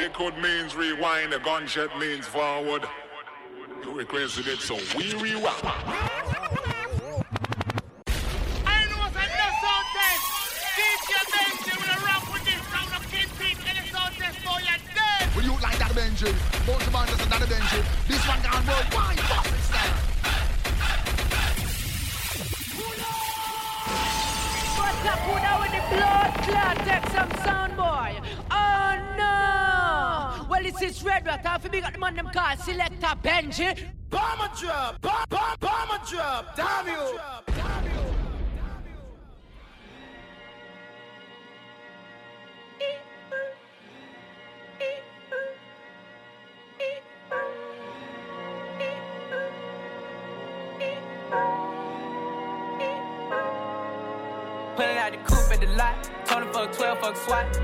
Liquid means rewind, a gunshot means forward. You requested it, so we rewind. I know it's enough sound test. DJ Benji will rock with this round of Kingpin and the sound test for you dead. Will you like that Benji? Both the bands and that Benji. This one gone worldwide. Fuck it, style. What's up, who with the blood clot? Take some sound, boy. No! Well, this is Red Rat. I feel big at the man them call Selector Benji. Bomber drop, bomb, bomb, bomber drop, damn you. Pulling out the coupe at the lot. Told him fuck 12, fuck SWAT.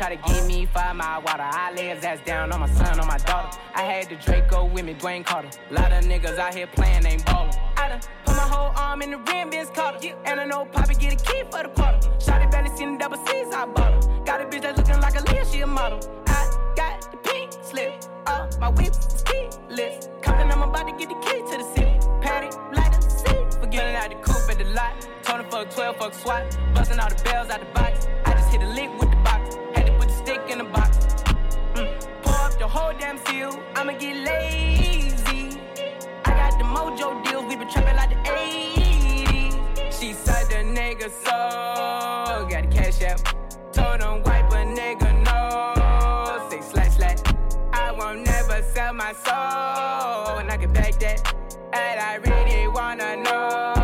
Try to give me five mile water. I lay his ass down on my son, on my daughter. I had the Draco with me, Dwayne Carter. Lot of niggas out here playing, ain't ballin'. I done put my whole arm in the rim, Vince Carter. And I know Poppy get a key for the quarter. Shotty barely seen the double C's, I bought her. Got a bitch that's looking like a Leah, she a model. I got the pink slip. Uh, my whip is keyless. Compton, I'm about to get the key to the city. Patty, light up the seat. Forgetting out the coupe at the lot. Told him fuck 12, fuck SWAT. Busting all the bells out the box. I just hit a lick with whole damn field. I'ma get lazy. I got the mojo deals. We been trapping like the 80s. She said the nigga so. Got the cash out. Told him wipe a nigga no. Say slash slash. I won't never sell my soul. And I can back that. And I really wanna know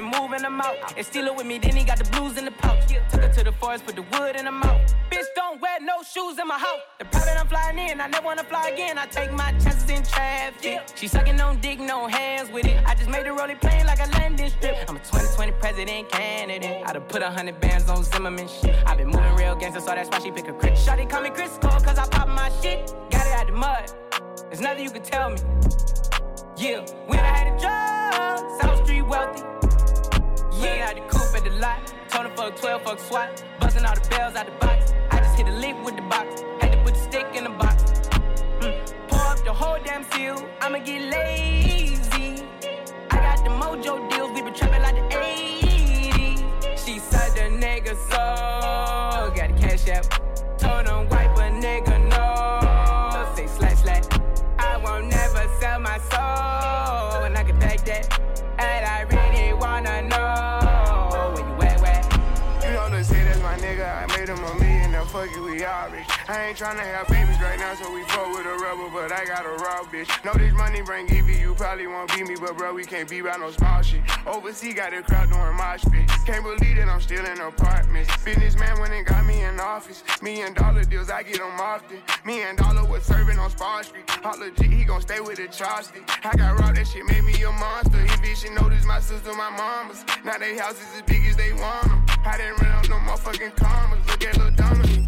been moving them out. And steal it with me, then he got the blues in the pouch. Took her to the forest, put the wood in the mouth. Bitch, don't wear no shoes in my house. The private I'm flying in, I never wanna fly again. I take my chances in traffic. She sucking on dick, no hands with it. I just made the rolling plane like a landing strip. I'm a 2020 president candidate. I done put a hundred bands on Zimmerman shit. i been moving real gangster, so that's why she pick a crit. Shotty call me Chris Cole, cause I pop my shit. Got it out the mud. There's nothing you can tell me. Yeah, when I had a job, South Street wealthy. Yeah, out the coupe at the lot. Told him fuck 12, fuck SWAT. Busting all the bells out the box. I just hit a lick with the box. Had to put the stick in the box. Mm. Pour up the whole damn field. I'ma get lazy. I got the mojo deals. We been trapping like the 80s. She said the nigga so. Got the cash out. Told him wipe a nigga it, we all rich. I ain't tryna have babies right now, so we fuck with a rubber, but I got a raw bitch. Know this money bring Evie, you probably won't beat me, but bro, we can't be about no small shit. Overseas got a crowd doing my pit. Can't believe that I'm still in apartments. Businessman went and got me in office. Me and dollar deals, I get them often. Me and dollar was serving on Spawn Street. All legit, he gon' stay with the chopstick. I got robbed, that shit made me a monster. He bitch, she know this my sister, my mama's. Now they houses as big as they want them. I didn't run up no motherfucking commas. Look at Lil Donna.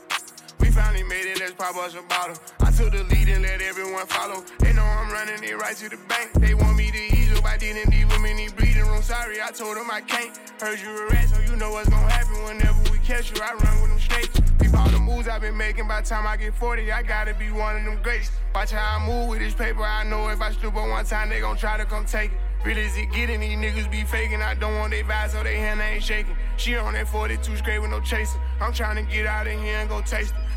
We finally made it, let's pop us a bottle. I took the lead and let everyone follow. They know I'm running it right to the bank. They want me to ease up, I didn't leave them in the bleeding room. Sorry, I told them I can't. Heard you a rat, so you know what's gonna happen whenever we catch you. I run with them snakes. Peep all the moves I've been making. By the time I get 40, I gotta be one of them greats. Watch how I move with this paper. I know if I stoop on one time, they gon' try to come take it. Real as it getting, these niggas be faking. I don't want they vibes, so they hand ain't shaking. She on that 42 straight with no chaser. I'm trying to get out of here and go taste it.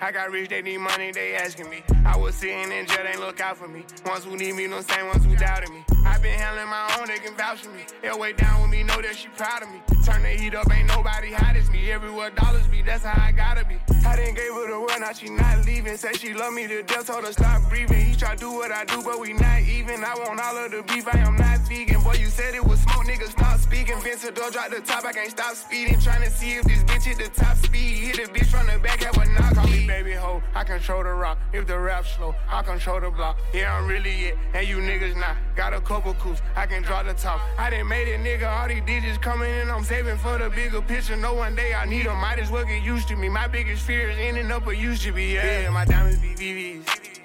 I got rich, they need money, they asking me. I was sitting in jail, they look out for me. Ones who need me, no same ones who doubted me. I been handling my own, they can vouch for me. They'll wait down with me, know that she proud of me. Turn the heat up, ain't nobody hot as me. Everywhere dollars be, that's how I gotta be. I didn't gave her the word, now she not leaving. Say she love me to death, told her stop breathing. He try do what I do, but we not even. I want all of the beef, I am not vegan. Vince door drop the top, I can't stop speeding. Trying to see if this bitch hit the top speed. Hit the bitch from the back, have a knock. Call me baby hoe, I control the rock. If the rap slow, I control the block. Yeah, I'm really it, and you niggas not. Got a couple coups, I can draw the top. I didn't made it, nigga. All these digits coming in, I'm saving for the bigger picture. No one day I need them, might as well get used to me. My biggest fear is ending up where used to be. Yeah, my diamonds be VVs.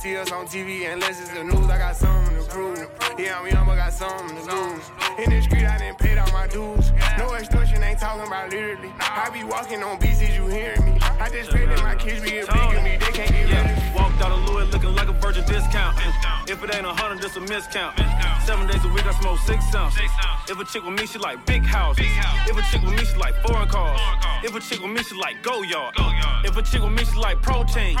see us on TV unless it's the news. I got something to prove. Yeah, I'm young, but got something to lose. In the street, I didn't pay all my dues. No extortion, ain't talking about literally. I be walking on is you hearing me? I just pray that my kids be a bigger me. They can't get. Yeah, walked out of Louis looking like a virgin discount. If it ain't a hundred, it's a miscount. Seven days a week, I smoke six ounce. If a chick with me, she like big house. If a chick with me, she like foreign cars. If a chick with me, she like go yard. If a chick with me, she like protein.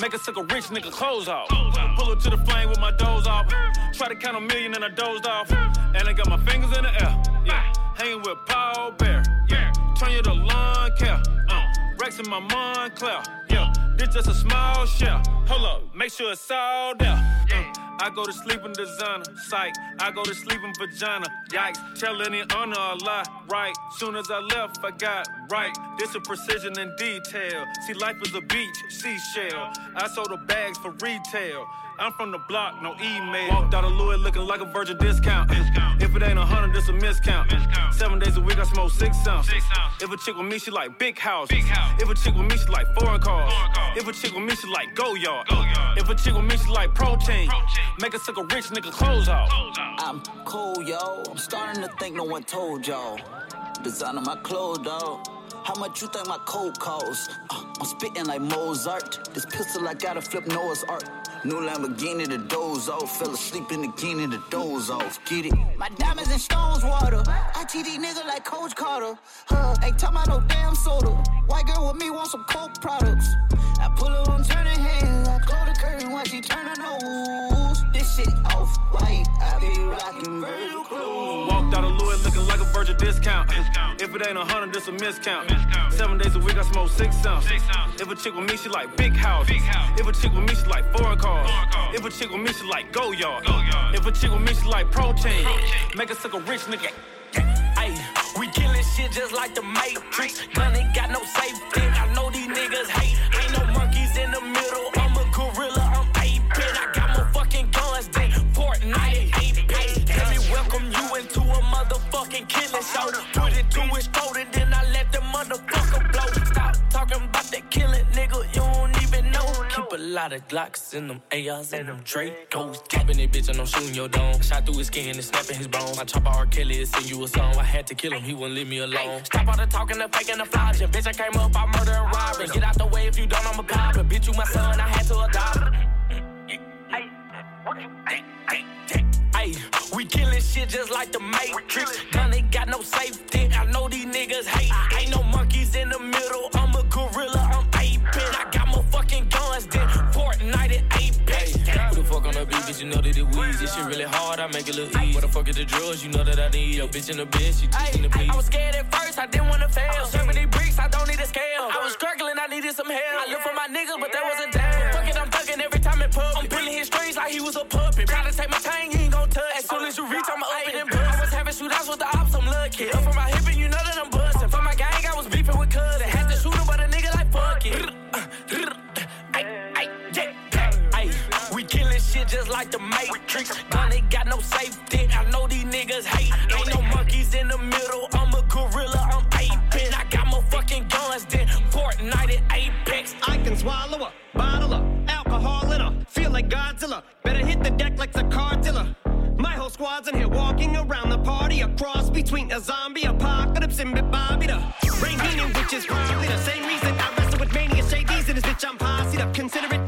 Make her suck a rich nigga clothes off. Pull her to the flame with my doze off. Try to count a million and I dozed off. And I got my fingers in the air. Yeah, hanging with Paul Bear. Yeah, turn you to lawn care. Uh, Rex in my Montclair. Yeah, this just a small shell. Hold up, make sure it's all there. Uh, I go to sleep in designer, psych. I go to sleep in vagina, yikes. Tell any honor a lie, right? Soon as I left, I got right. This a precision and detail. See, life is a beach, seashell. I sold the bags for retail. I'm from the block, no email. Walked out of Louis looking like a virgin discount. If it ain't a hundred, it's a miscount. Seven days a week, I smoke six ounce. If a chick with me, she like big house. If a chick with me, she like foreign cars. If a chick with me, she like go yard. If a chick with me, she like protein. Make her suck a rich nigga clothes off. I'm cool, yo. I'm starting to think no one told y'all. Designing my clothes, dog. How much you think my coat costs? Uh, I'm spitting like Mozart. This pistol I gotta flip Noah's Ark. New Lamborghini the doze off. Fell asleep in the bikini the doze off. Get it? My diamonds and stones water. I treat these niggas like Coach Carter. Huh? Ain't talking about no damn soda. White girl with me want some coke products. I pull her on turning hands. I close the curtain while she turn her nose. This shit off white. I be rocking Virgil clothes. Walked out of Louis looking like a virgin discount. If it ain't a hundred, it's a miscount. Seven days a week, I smoke six ounce. If a chick with me, she like big house. If a chick with me, she like foreign cars. If a chick with me, she like go yard. If a chick with me, she like protein. Make a rich nigga. Ayy, we killing shit just like the Matrix. Gun ain't got no safety. I know these niggas lot of Glocks in them ARs and them Dracos. Tapping it, bitch, and I'm shooting your dome. Shot through his skin and snapping his bone. My chopper R. Kelly is sing you a song. I had to kill him, he wouldn't leave me alone. Stop all the talking, the faking, the flogging. Bitch, I came up, I murder and robbery. Get out the way if you don't, I'm a goblin. Bitch, you my son, I had to adopt. Hey, what you? Hey, Ay, we killing shit just like the Matrix. Gun ain't got no safety. This shit really hard, I make it look easy. What the fuck is the drugs? You know that I need. Yo, bitch in the bed, she teaching the please. I was scared at first, I didn't wanna fail. Serving these bricks, I don't need a scale. I was struggling, I needed some help. I looked for my niggas, but there wasn't time. Fuck it, I'm thugging every time in public. I'm pulling his strings like he was a puppet. Try to take my chain, he ain't gon' touch. As soon as you reach, I'ma up it and bust. I was having shootouts with the ops, I'm lucky. Up from my just like the Matrix. Gun ain't got no safety. I know these niggas hate. Ain't no monkeys in the middle. I'm a gorilla. I'm aping. I got more fucking guns than Fortnite at Apex. I can swallow a bottle of alcohol in a Feel like Godzilla. Better hit the deck like the car. My whole squad's in here walking around the party. A cross between a zombie apocalypse and Bobby the Brain Heenan, which is probably the same reason I wrestle with mania shades. And this bitch, I'm posse up. Consider it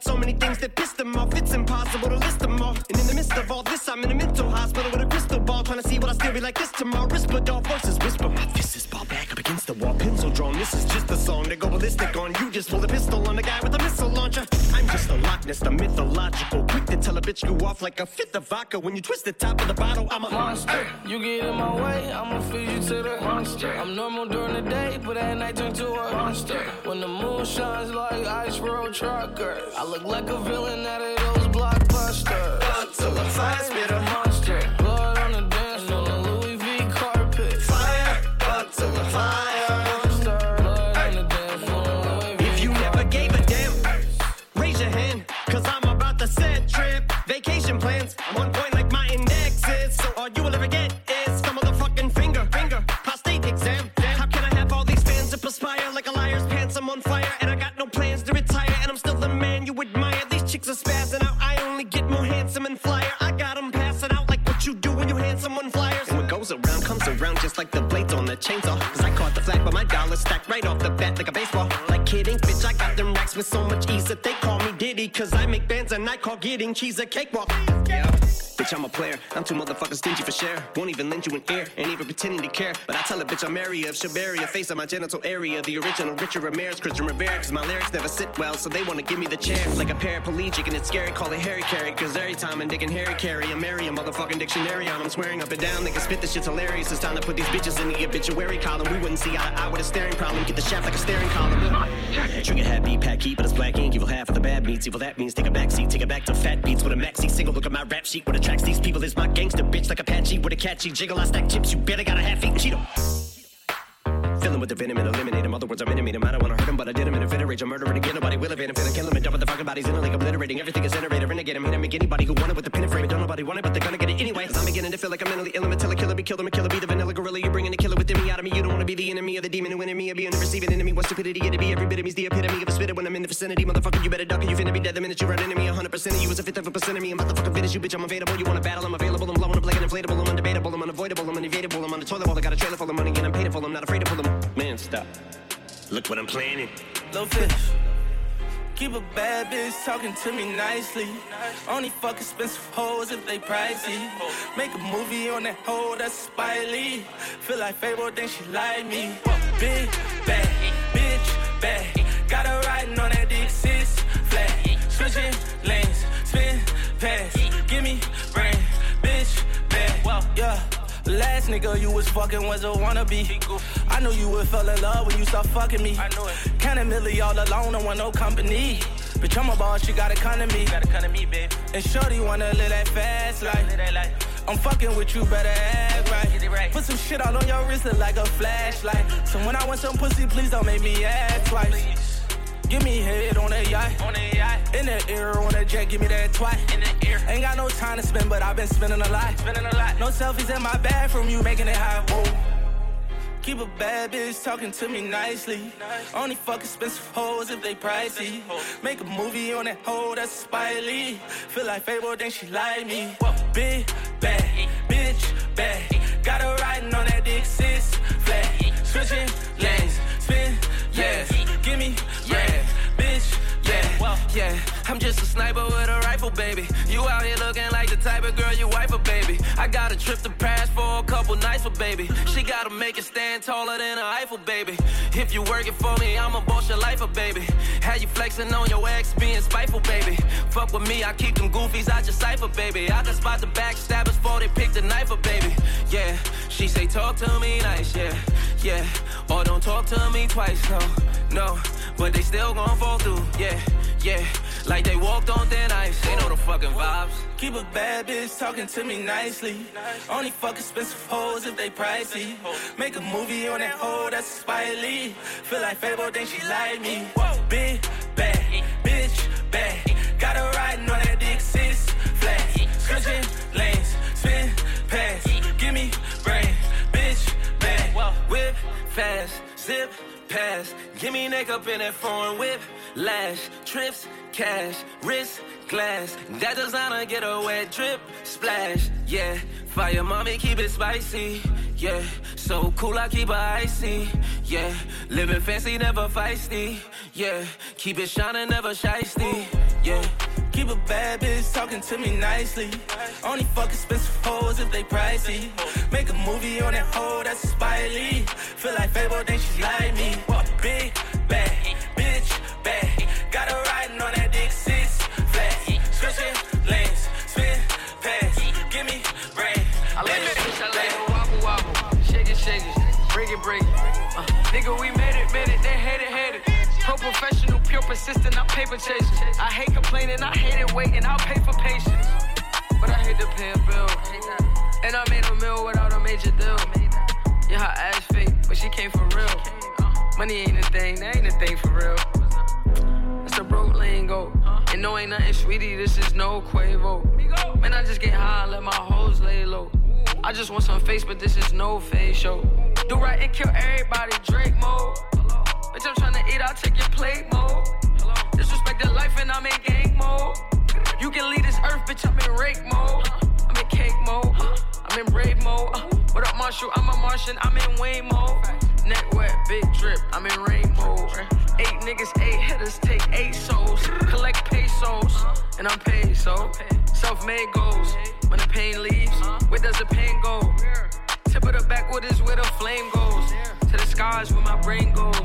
So many things that pissed them off. It's impossible to list them all. And in the midst of all this, I'm in a mental hospital with a crystal ball. Trying to see what I still be like this tomorrow. Whisper dog voices whisper. My fist is ball back up against the wall. Pencil drawn. This is just a song to go ballistic on. You just pull the pistol on the guy with a missile launcher. I'm just a Loch Ness, the mythological. Quick to tell a bitch you off like a fifth of vodka. When you twist the top of the bottle, I'm a monster. You get in my way, I'ma feed you to the monster. I'm normal during the day, but at night turn to a monster. When the moon shines like ice road truckers, I look like a villain out of Cause I make bands and I call getting cheese a cakewalk. Yeah. Bitch, I'm a player. I'm too motherfucking stingy for share. Won't even lend you an ear, ain't even pretending to care. But I tell a bitch I'm area of Shabaria, face on my genital area. The original Richard Ramirez, Christian Rivera. Cause my lyrics never sit well, so they wanna give me the chair. Like a paraplegic, and it's scary, call it Harry Carry. Cause every time I'm digging Harry Carry, I'm marry a motherfucking dictionary on. I'm swearing up and down, niggas spit this shit's hilarious. It's time to put these bitches in the obituary column. We wouldn't see eye to eye with a staring problem. Get the shaft like a staring column. Trigger happy, pack heat, but it's black ink. Evil half of the bad meats. Evil that means take a back seat, take it back to fat beats with a maxi single. Look at my rap sheet. What attracts these people is my gangster bitch like Apache with a catchy jiggle. I stack chips. You better got a half eaten Cheeto. Filling with the venom and eliminate him. Other words, I'm intimate him. I don't wanna hurt him, but I did him in a fit of rage. I'm murdering again. Nobody will evade him. Finna kill him and dump the fucking bodies in a lake, obliterating everything is generated. Renegade him. Hit him. Make anybody who want it with the pin and frame. it. Don't nobody want it, but they're gonna get it anyway. Cause I'm beginning to feel like I'm mentally ill. I'm a killer, be killed. I'm a killer, be the vanilla gorilla. You're bringing the killer within me out of me. You don't wanna be the enemy of the demon who me. Or being the receiving enemy. What stupidity it'd be. Every bit of me's the epitome of a spitter when I'm in the vicinity. Motherfucker, you better duck or you finna be dead the minute you run into me. 100% of you is a fifth of a percent of me. I'm about to fucking finish you, bitch. I'm available. You wanna battle? I'm available. I'm blowing up like an inflatable. I'm undebatable. I'm unavoidable. I'm unevadable. I'm on the toilet I got a trailer full of money and I'm paid for. I'm not afraid to pull them. Man, stop. Look what I'm planning. Little fish. Keep a bad bitch talking to me nicely. Only fuck expensive hoes if they pricey. Make a movie on that hoe that's Spike Lee. Feel like Fable, think she like me. Big bad, bitch bad. Got her riding on that dick six flat. Switching lanes, spin pass. Give me brain, bitch bad. Yeah. Last nigga you was fucking was a wannabe. I knew you would fall in love when you start fucking me. I knew it. Kinda milli all alone, don't want no company. Bitch, I'm a boss, you gotta come to me. Gotta come to me, babe. And shorty wanna live that fast life. I'm fucking with you, better act right. Put some shit all on your wrist, look like a flashlight. So when I want some pussy, please don't make me act twice. Give me head on that yacht. On that yacht. In the ear, on that jet, give me that twat. In the ear. Ain't got no time to spend, but I've been spending a lot. Spending a lot. No selfies in my bathroom, you making it hot. Whoa. Keep a bad bitch talking to me nicely. Only fuck expensive hoes if they pricey. Make a movie on that hoe that's Spike Lee. Feel like Fable, think she like me. Big bad, bitch bad. Got her riding on that dick six flat. Switching lanes, spin, yeah. Yeah. I'm just a sniper with a rifle, baby. You out here looking like the type of girl you wife a baby. I got a trip to Paris for a couple nights for baby. She gotta make it stand taller than a Eiffel, baby. If you working for me, I'ma boss your life, a baby. How you flexing on your ex, being spiteful, baby. Fuck with me, I keep them goofies out your cipher, baby. I can spot the backstabbers before they pick the knife up, baby. Yeah, she say talk to me nice, yeah, yeah. Or don't talk to me twice, no, no. But they still gon' fall through, yeah, yeah. Like they walked on thin ice, they know the fucking vibes. Keep a bad bitch talking to me nicely. Only fuck expensive hoes if they pricey. Make a movie on that hoe that's Spike Lee. Feel like Fable, think she like me. Big bad, bitch bad. Got her riding on that dick six flat. Switching lanes, spin pass. Give me brain, bitch bad. Whip fast, zip pass. Give me neck up in that foreign whip. Lash, trips, cash, wrist, glass. That designer get a wet drip, splash. Yeah, fire mommy, keep it spicy. Yeah, so cool, I keep her icy. Yeah, living fancy, never feisty. Yeah, keep it shining, never shisty. Yeah. Keep a bad bitch talking to me nicely. Only fuck expensive hoes if they pricey. Make a movie on that hoe that's a Lee. Feel like Fable, think she like me. What big bad, bitch bad. Got her riding on that dick six flat. Switching lanes, spin pass. Give me brain. I like it, bitch, I like it, wobble, wobble. Shake it, shake it, break it, break it. Uh, nigga, we made it, made it, they hate it, hate it. Pro professional, pure persistent, I'm paper chasing. I hate complaining, I hate it waiting, I'll pay for patience. But I hate to pay a bill. And I made a meal without a major deal. Yeah, her ass fake, but she came for real. Money ain't a thing, that ain't a thing for real. That's a broke lingo. And no, ain't nothing sweetie, this is no Quavo. Man, I just get high and let my hoes lay low. I just want some face, but this is no face show. Do right and kill everybody, Drake mode. Bitch, I'm tryna eat, I'll take your plate mode. Disrespect the life and I'm in gang mode. You can leave this earth, bitch, I'm in rake mode. I'm in cake mode. I'm in brave mode. What up, Marshall? I'm a Martian, I'm in Wayne mode. Neck wet, big drip, I'm in rain mode. Eight niggas, eight hitters, take eight souls. Collect pesos, and I'm paid, so. Self-made goals. When the pain leaves, where does the pain go? Tip of the where the flame goes. To the skies where my brain goes.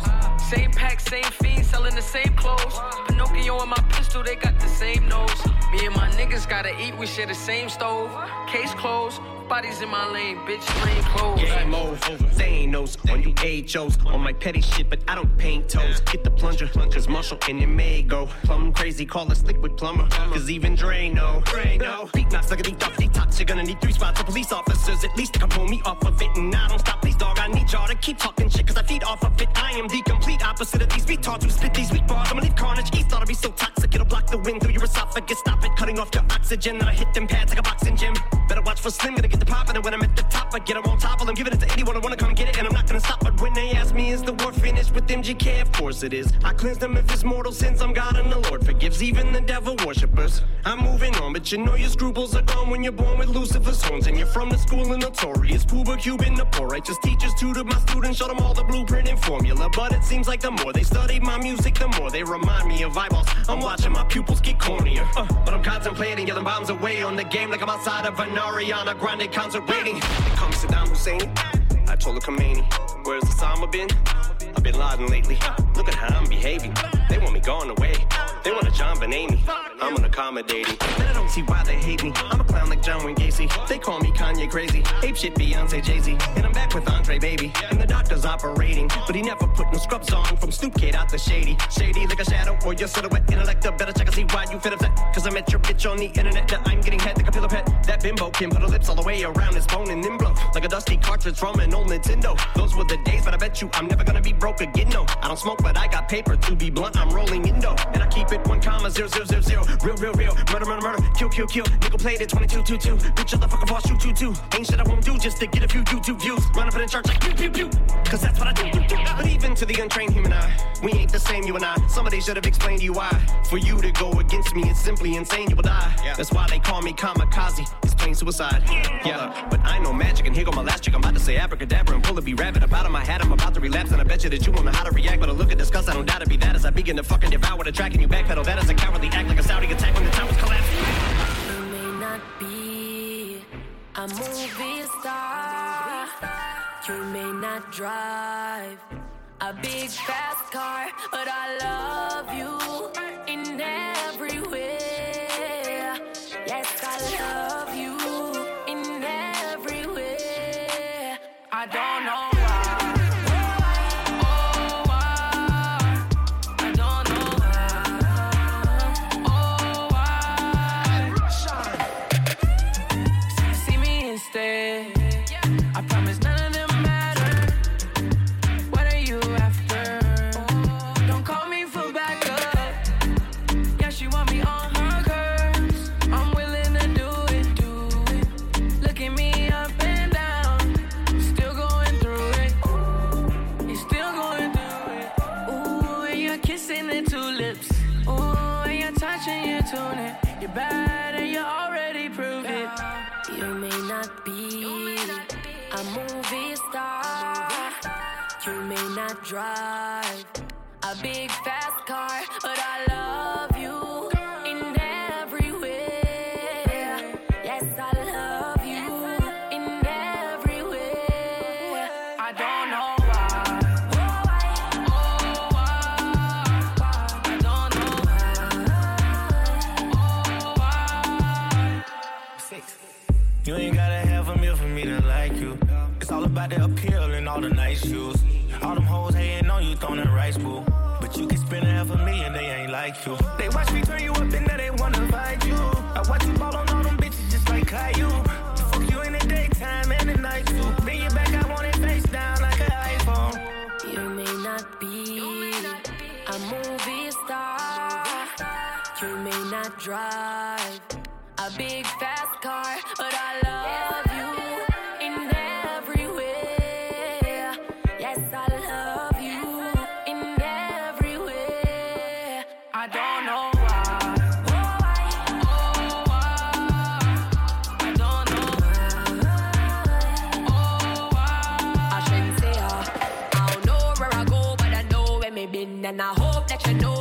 Same pack, same fiend, selling the same clothes. Pinocchio and my pistol, they got the same nose. Me and my niggas gotta eat, we share the same stove. Case closed, bodies in my lane, bitch, lane closed. Game over, they ain't knows on you HOs on my petty shit, but I don't paint toes. Get the plunger, cause Marshall and it may go plumb crazy. Call us liquid plumber, cause even Dre know. No, beat knocks like a deep off detox. You're gonna need three spots of police officers at least to come pull me off of it. And I don't stop, please, dog. I need y'all to keep talking shit, cause I feed off of it. I am the complete opposite of these retards who spit these weak bars. I'ma leave carnage east, thought I'd be so toxic. It'll block the wind through your esophagus. Stop it, cutting off your oxygen. Then I hit them pads like a boxing gym. Better watch for Slim, gonna get the poppin'. And when I'm at the top, I get them on top. While I'm giving it to anyone who wanna come get it. And I'm not gonna stop. But when they ask me, is the war finished with MGK? Of course it is. I cleanse them of his mortal sins. I'm God and the Lord forgives even the devil worshippers. I'm moving on, but you know your scruples are gone when you're born with Lucifer's horns. And you're from the school of notorious. Puba Cuban, the poor righteous teachers tutored my students, showed them all the blueprint and formula. But it seems like the more they study my music, the more they remind me of eyeballs. I'm watching my pupils get cornier. Uh, but I'm contemplating yelling bombs away on the game like I'm outside of an Ariana Grande concert waiting. It comes Saddam Hussein. I told the Khomeini, where's Osama been? I've been lying lately. Look at how I'm behaving. They want me gone away. They want a JonBenét. I'm unaccommodating. But I don't see why they hate me. I'm a clown like John Wayne Gacy. They call me Kanye crazy. Ape shit Beyonce Jay Z. And I'm back with Andre Baby. And the doctor's operating. But he never put no scrubs on from Snoop Kid out the shady. Shady like a shadow or your silhouette. Intellect better check and see why you fit upset. Cause I met your bitch on the internet. That I'm getting head like a pillow pet. That bimbo can put her lips all the way around his bone and then blow. Like a dusty cartridge from an old Nintendo. Those were the days, but I bet you I'm never gonna be broke again. No, I don't smoke, but I got paper to be blunt. I'm rolling in dough. And I keep it one comma zero zero zero zero. Real, real, real. Murder, murder, murder. Kill, kill, kill. Nickel played it 22 2 2. Bitch, motherfucker, boss, shoot, shoot, two. Ain't shit I won't do just to get a few YouTube views. Run up in the church like pew, pew, pew. Cause that's what I do. do, do. But even to the untrained human eye, We ain't the same, you and I. Somebody should have explained to you why. For you to go against me, it's simply insane, you will die. Yeah. That's why they call me kamikaze. It's plain suicide. Yeah, but I know magic, and here go my last trick. I'm about to say abracadabra and pull it be rabbit. Up out of my hat, I'm about to relapse, and I bet you that you won't know how to react. But I look at this disgust, I don't doubt to be that as I begin to fucking devour the track, and you backpedal. That is a cowardly act like a Saudi attack when the towers collapse. You may not be a movie star. You may not drive a big fast car, but I love you in every way. Yes, I love you in every way. I don't know you know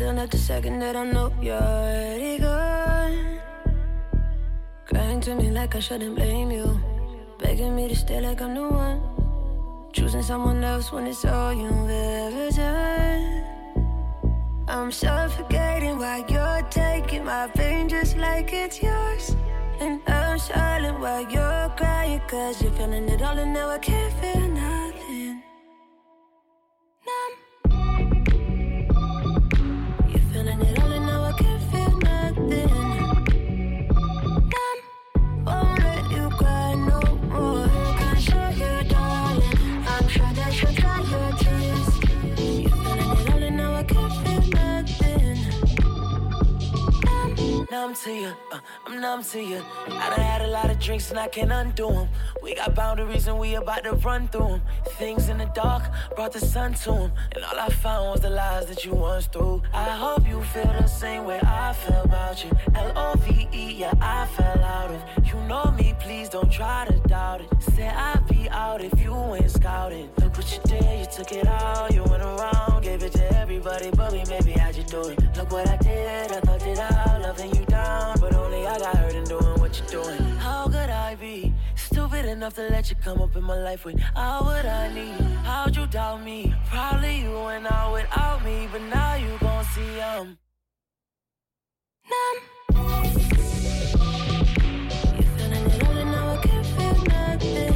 Should've left the second that I know you're already gone. Crying to me like I shouldn't blame you. Begging me to stay like I'm the one. Choosing someone else when it's all you've ever done. I'm suffocating while you're taking my pain just like it's yours. And I'm silent while you're crying, cause you're feeling it all and now I can't feel numb to you. Uh, I'm numb to you. I done had a lot of drinks and I can't undo them. We got boundaries and we about to run through them. Things in the dark brought the sun to them. And all I found was the lies that you once threw. I hope you feel the same way I feel about you. L O V E, yeah, I fell out of. You know me, please don't try to doubt it. Said I'd be out if you went scouting. Look what you did, you took it all. You went around, gave it to everybody but me. Maybe how'd you do it? Look what I did, I thought it out, loving you down. But only I got hurt in doing what you're doing. How could I be stupid enough to let you come up in my life with all what I need? How'd you doubt me? Probably you went out without me, but now you gon' see I'm numb. You're feeling alone, and now I just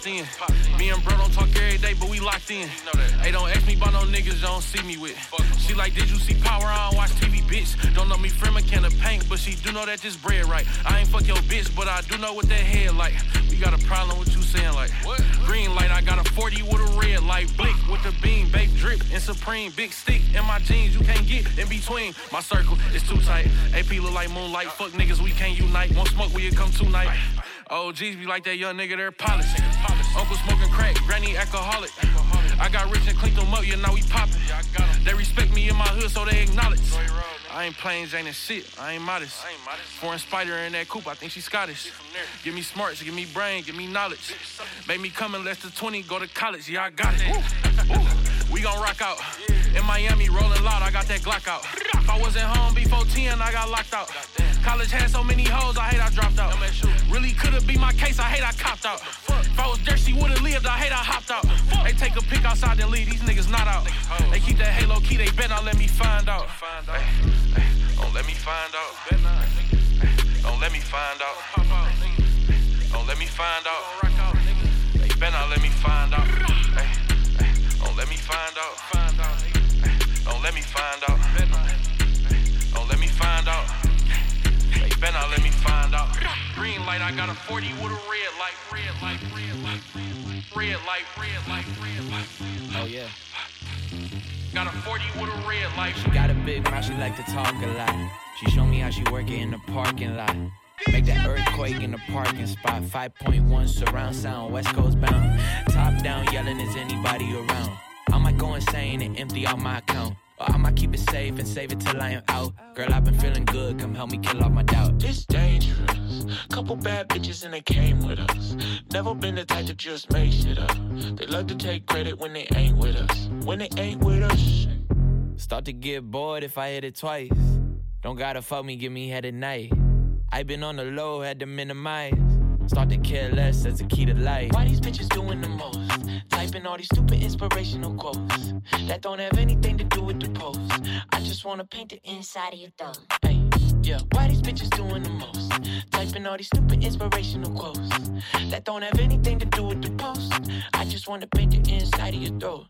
popped in. Me and bro don't talk every day, but we locked in. Hey, don't ask me about no niggas don't see me with. She like, did you see Power? I don't watch TV, bitch. Don't know me from a can of paint, but she do know that this bread right. I ain't fuck your bitch, but I do know what that head like. We got a problem with you saying like? Green light, I got a 40 with a red light. Blick with the beam, baked drip, and supreme. Big stick in my jeans, you can't get in between. My circle is too tight. AP look like moonlight. Fuck niggas, we can't unite. Won't smoke, we come tonight. OGs be like that young nigga, they're polishing. Uncle smoking crack, granny alcoholic. I got rich and cleaned them up, yeah, now we poppin'. They respect me in my hood, so they acknowledge. I ain't playing Jane and shit, I ain't modest. Foreign spider in that coupe, I think she Scottish. Give me smarts, give me brain, give me knowledge. Make me come in less than 20, go to college, yeah, I got it. We gon' rock out. In Miami, rolling loud, I got that Glock out. If I wasn't home before 10, I got locked out. College had so many hoes, I hate I dropped out. Really could've been my case, I hate I copped out. If I was there, she would've lived, I hate I hopped out. They take a pic outside and leave, these niggas not out. They keep that halo key, they bet not let me find out. Don't let me find out. Hey, Don't let me find out. Don't let me find out. They better not let me find out. Hey, hey, Don't let me find out. Hey, Don't let me find out. Don't let me find out. They better not let me find out. Green light, I got a 40 with a red light, red light, red light, red light, red light, red light. Red light. Oh yeah. Got a 40 with a red light. She got a big mouth, she like to talk a lot. She show me how she work it in the parking lot. Make that earthquake in the parking spot. 5.1 surround sound, West Coast bound. Top down, yelling, is anybody around? I might go insane and empty out my account. Or I might keep it safe and save it till I am out. Girl, I've been feeling good, come help me kill off my doubt. It's dangerous. Couple bad bitches and they came with us. Never been the type to just make shit up. They love to take credit when they ain't with us. When they ain't with us. Start to get bored if I hit it twice. Don't gotta fuck me, give me head at night. I been on the low, had to minimize. Start to care less, that's the key to life. Why these bitches doing the most? Typing all these stupid inspirational quotes that don't have anything to do with the post. I just wanna paint the inside of your thumb. Hey, yeah. Why these bitches doing the most? Typing all these stupid inspirational quotes that don't have anything to do with the post. I just wanna paint the inside of your throat.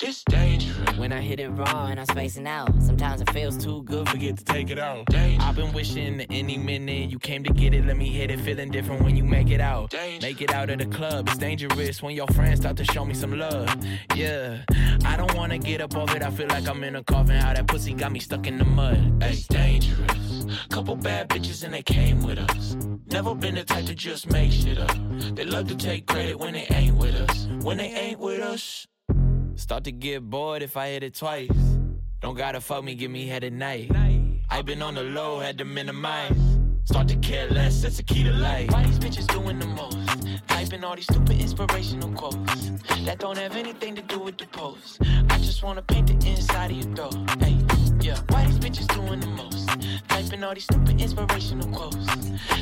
This dangerous. When I hit it wrong and I'm spacing out, sometimes it feels too good, forget to take it out. I've been wishing that any minute you came to get it, let me hit it, feeling different when you make it out. Danger. Make it out of the club, it's dangerous when your friends start to show me some love. Yeah, I don't wanna get up off it, I feel like I'm in a coffin, how that pussy got me stuck in the mud. It's dangerous. Couple bad bitches and they came with us. Never been the type to just make shit up. They love to take credit when they ain't with us. When they ain't with us. Start to get bored if I hit it twice. Don't gotta fuck me, give me head at night. i been on the low, had to minimize. Start to care less, that's the key to life. Why these bitches doing the most? Typing all these stupid inspirational quotes that don't have anything to do with the post. I just wanna paint the inside of your door. Hey, yeah. Why these bitches doing the most? Typing all these stupid inspirational quotes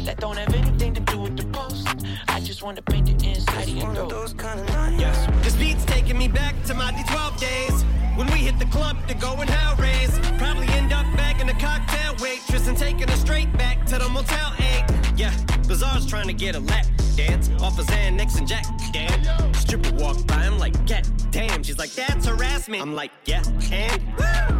that don't have anything to do with the post. I just wanna paint the inside of your door. Yes. This beat's taking me back to my D12 days. When we hit the club to go and hell raise. Probably end up bagging a cocktail waitress and taking her straight back to the Motel 8. Yeah, Bizarre's trying to get a lap dance off of Xanax and Jack. Damn. Stripper walk by, I'm like, get damn. She's like, that's harassment. I'm like, yeah, and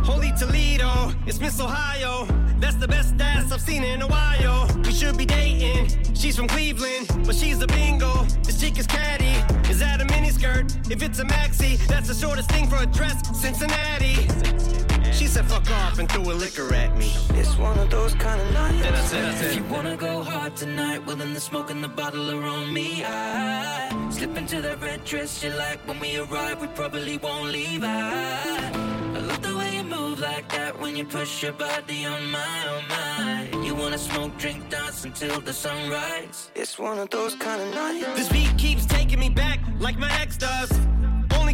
Holy Toledo, it's Miss Ohio. That's the best ass I've seen in a while. We should be dating. She's from Cleveland, but she's a bingo. This chick is catty. Is that a miniskirt? If it's a maxi, that's the shortest thing for a dress. Cincinnati. She said fuck off and threw a liquor at me. It's one of those kind of nights. Then I said, I said, If you wanna go hard tonight, well then the smoke and the bottle are on me. I slip into that red dress you like when we arrive, we probably won't leave. I, I love the way you move like that when you push your body on my, on my. You wanna smoke, drink, dance until the sunrise. It's one of those kind of nights. This beat keeps taking me back like my ex does.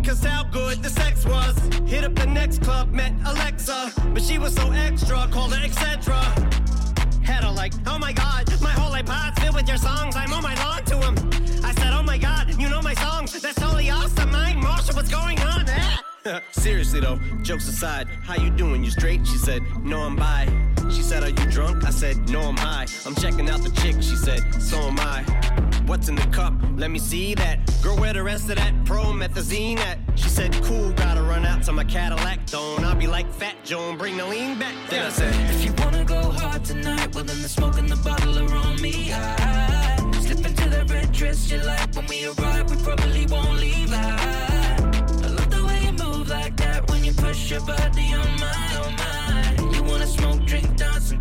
Cause how good the sex was. Hit up the next club, met Alexa. But she was so extra, called her etc. Had her like, oh my god, my whole iPod's filled with your songs. I'm on my lawn to him. I said, oh my god, you know my songs. That's totally awesome. Mine, Marsha, what's going on? Ah. Seriously though, jokes aside, how you doing? You straight? She said, No, I'm bi. She said, Are you drunk? I said, No, I'm high. I'm checking out the chick. She said, So am I. What's in the cup? Let me see that. Girl, where the rest of that promethazine at? She said, Cool, gotta run out to my Cadillac. Don't I'll be like Fat Joan, bring the lean back. Then I said, If you wanna go hard tonight, well then the smoke and the bottle are on me. I slip into that red dress you like when we arrive, we probably won't leave. I, I love the way you move like that when you push your body on mine.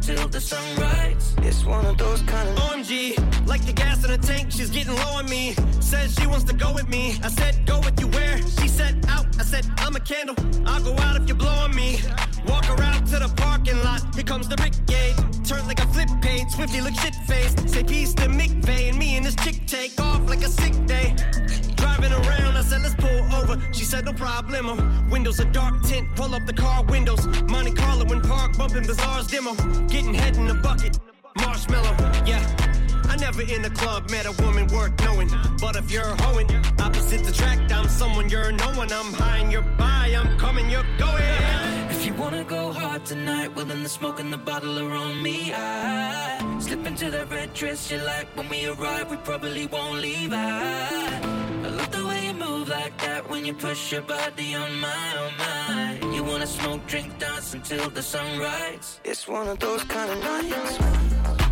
Until the sunrise. It's one of those kind of OMG, like the gas in the tank, she's getting low on me. Says she wants to go with me. I said, go with you where? She said, out. I said, I'm a candle. I'll go out if you're blowing me. Walk around to the parking lot. Here comes the brigade. Turn like a flip page. Swifty look shit faced. Say peace to McVay. And me and this chick take off like a sick day. Driving around, I said, let's. She said, no problemo. Windows a dark tint. Pull up the car windows. Monte Carlo in park, bumping Bizarre's demo. Getting head in the bucket. Marshmallow, yeah. I never in a club met a woman worth knowing. But if you're hoeing, opposite the track, I'm someone you're knowing. I'm high and you're by, I'm coming, you're going. If you wanna go hard tonight, well then the smoke and the bottle are on me. I slip into that red dress you like when we arrive, we probably won't leave. I, move like that when you push your body on my, on mine. You wanna smoke, drink, dance until the sun rises. It's one of those kind of nights.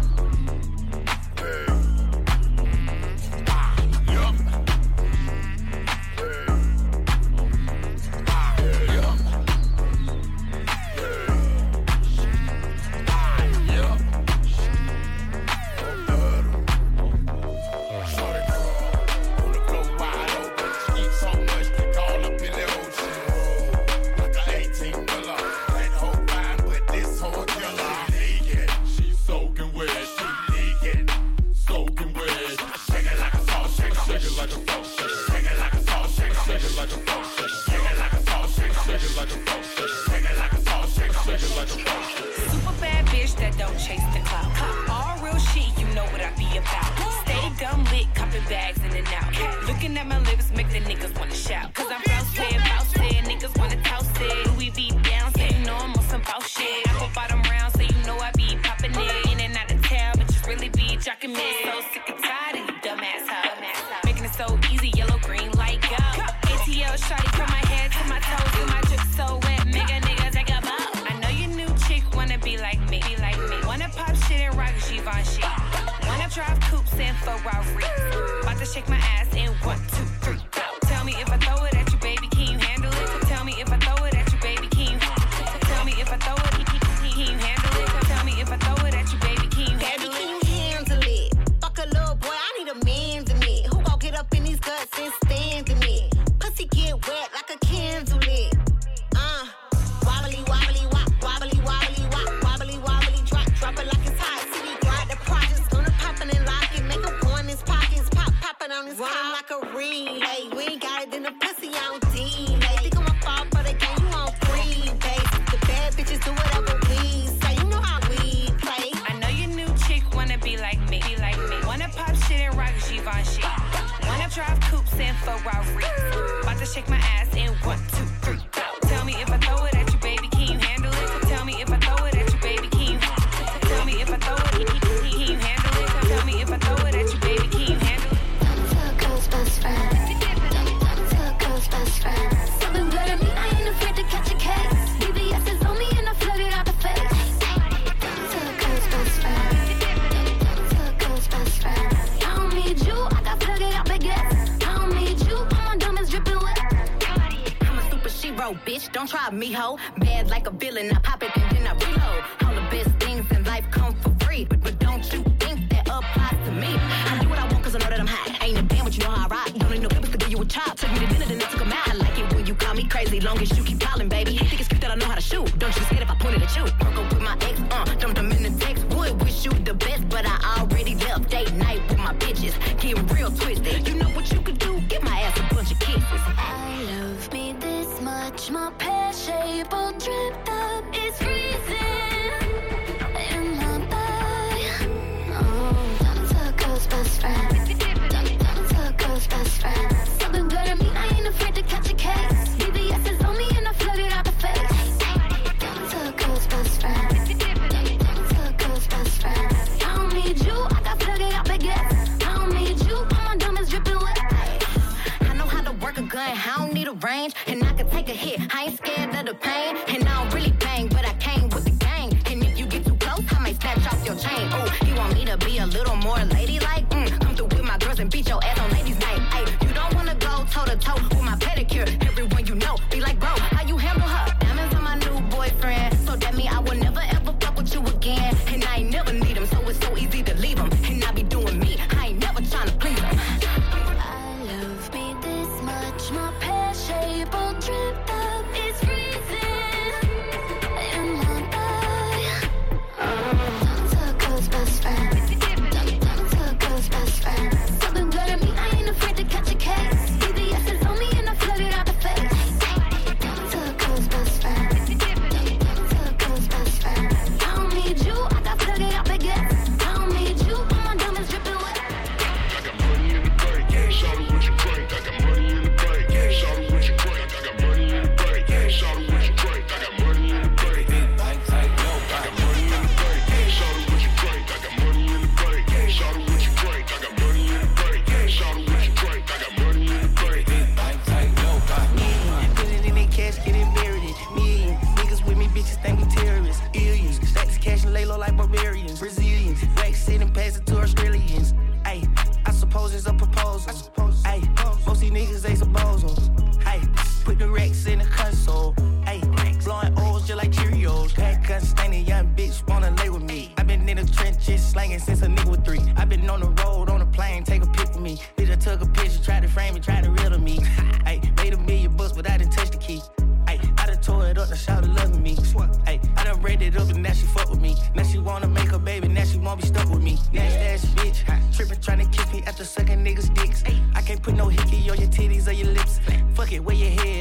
job, mijo. Bad like a villain, I pop it and then I reload. All the best things in life come for free, but, but don't you think that applies to me? I do what I want cause I know that I'm hot. Ain't a damn, but you know how I rock. Don't need no papers to give you a chop. Took me to dinner, then I took a out. I like it when you call me crazy, long as you keep calling, baby. Think it's cute that I know how to shoot. Don't you scared if I point it at you. insatiable drip that is freezing in my body. Oh, A girl's best friend.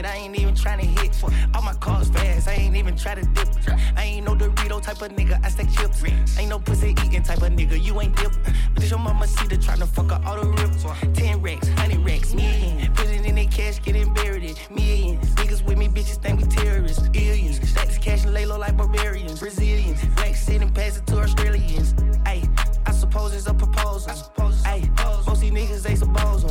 I ain't even trying to hit. All my cars fast, I ain't even try to dip. I ain't no Dorito type of nigga, I stack chips. Ain't no pussy eating type of nigga, you ain't dip. Bitch, your mama see the trying to fuck up all the rip. 10 racks, 100 racks, million. Put it in that cash, getting buried in million. Niggas with me, bitches think we terrorists. Billions. Stack this cash and lay low like barbarians. Brazilians. Black shit and pass it to Australians. Ayy, I suppose it's a proposal. I suppose it's a proposal. Most these niggas, they suppose.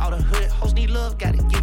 All the hood hoes need love, gotta get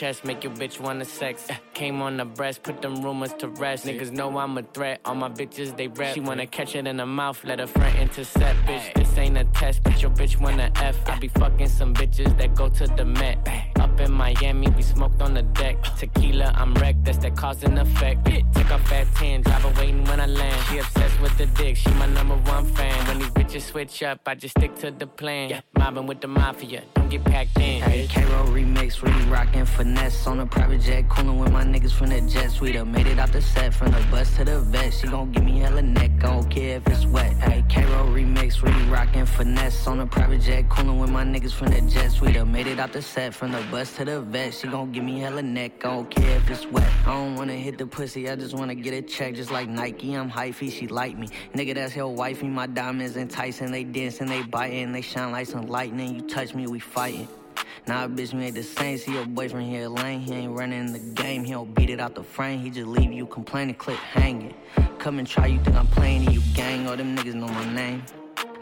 chest, make your bitch wanna sex. Came on the breast, put them rumors to rest. Niggas know I'm a threat, all my bitches they rap. She wanna catch it in the mouth, let her friend intercept, bitch. This ain't a test, but your bitch wanna F. I be fucking some bitches that go to the Met. Up in Miami, we smoked on the deck. Tequila, I'm wrecked, that's that cause and effect. Take off at 10, driver waiting when I land. She obsessed with the dick, she my number one fan. When these bitches switch up, I just stick to the plan. Mobbing with the mafia, don't get packed in. Hey, K-Roll remix, we rockin' finesse on a private jet, cooling with my niggas from the jets. We done made it out the set, from the bus to the vet. She gon' give me hella neck, I don't care if it's wet. Hey, K-Roll remix, we rockin' finesse on a private jet, cooling with my niggas from the jets. We done made it out the set, from the bus to the vet. She gon' give me hella neck, I don't care if it's wet. I don't wanna hit the pussy, I just wanna get a check, just like Nike. I'm hyphy, she like me. Nigga, that's hell wifey. My diamonds enticing, they dancing, they biting, they shine like some lightning. You touch me, we fighting. Nah, bitch, we ain't the same. See your boyfriend here lane. He ain't running the game. He don't beat it out the frame. He just leave you complaining, clip hanging. Come and try, you think I'm playing you gang. All them niggas know my name.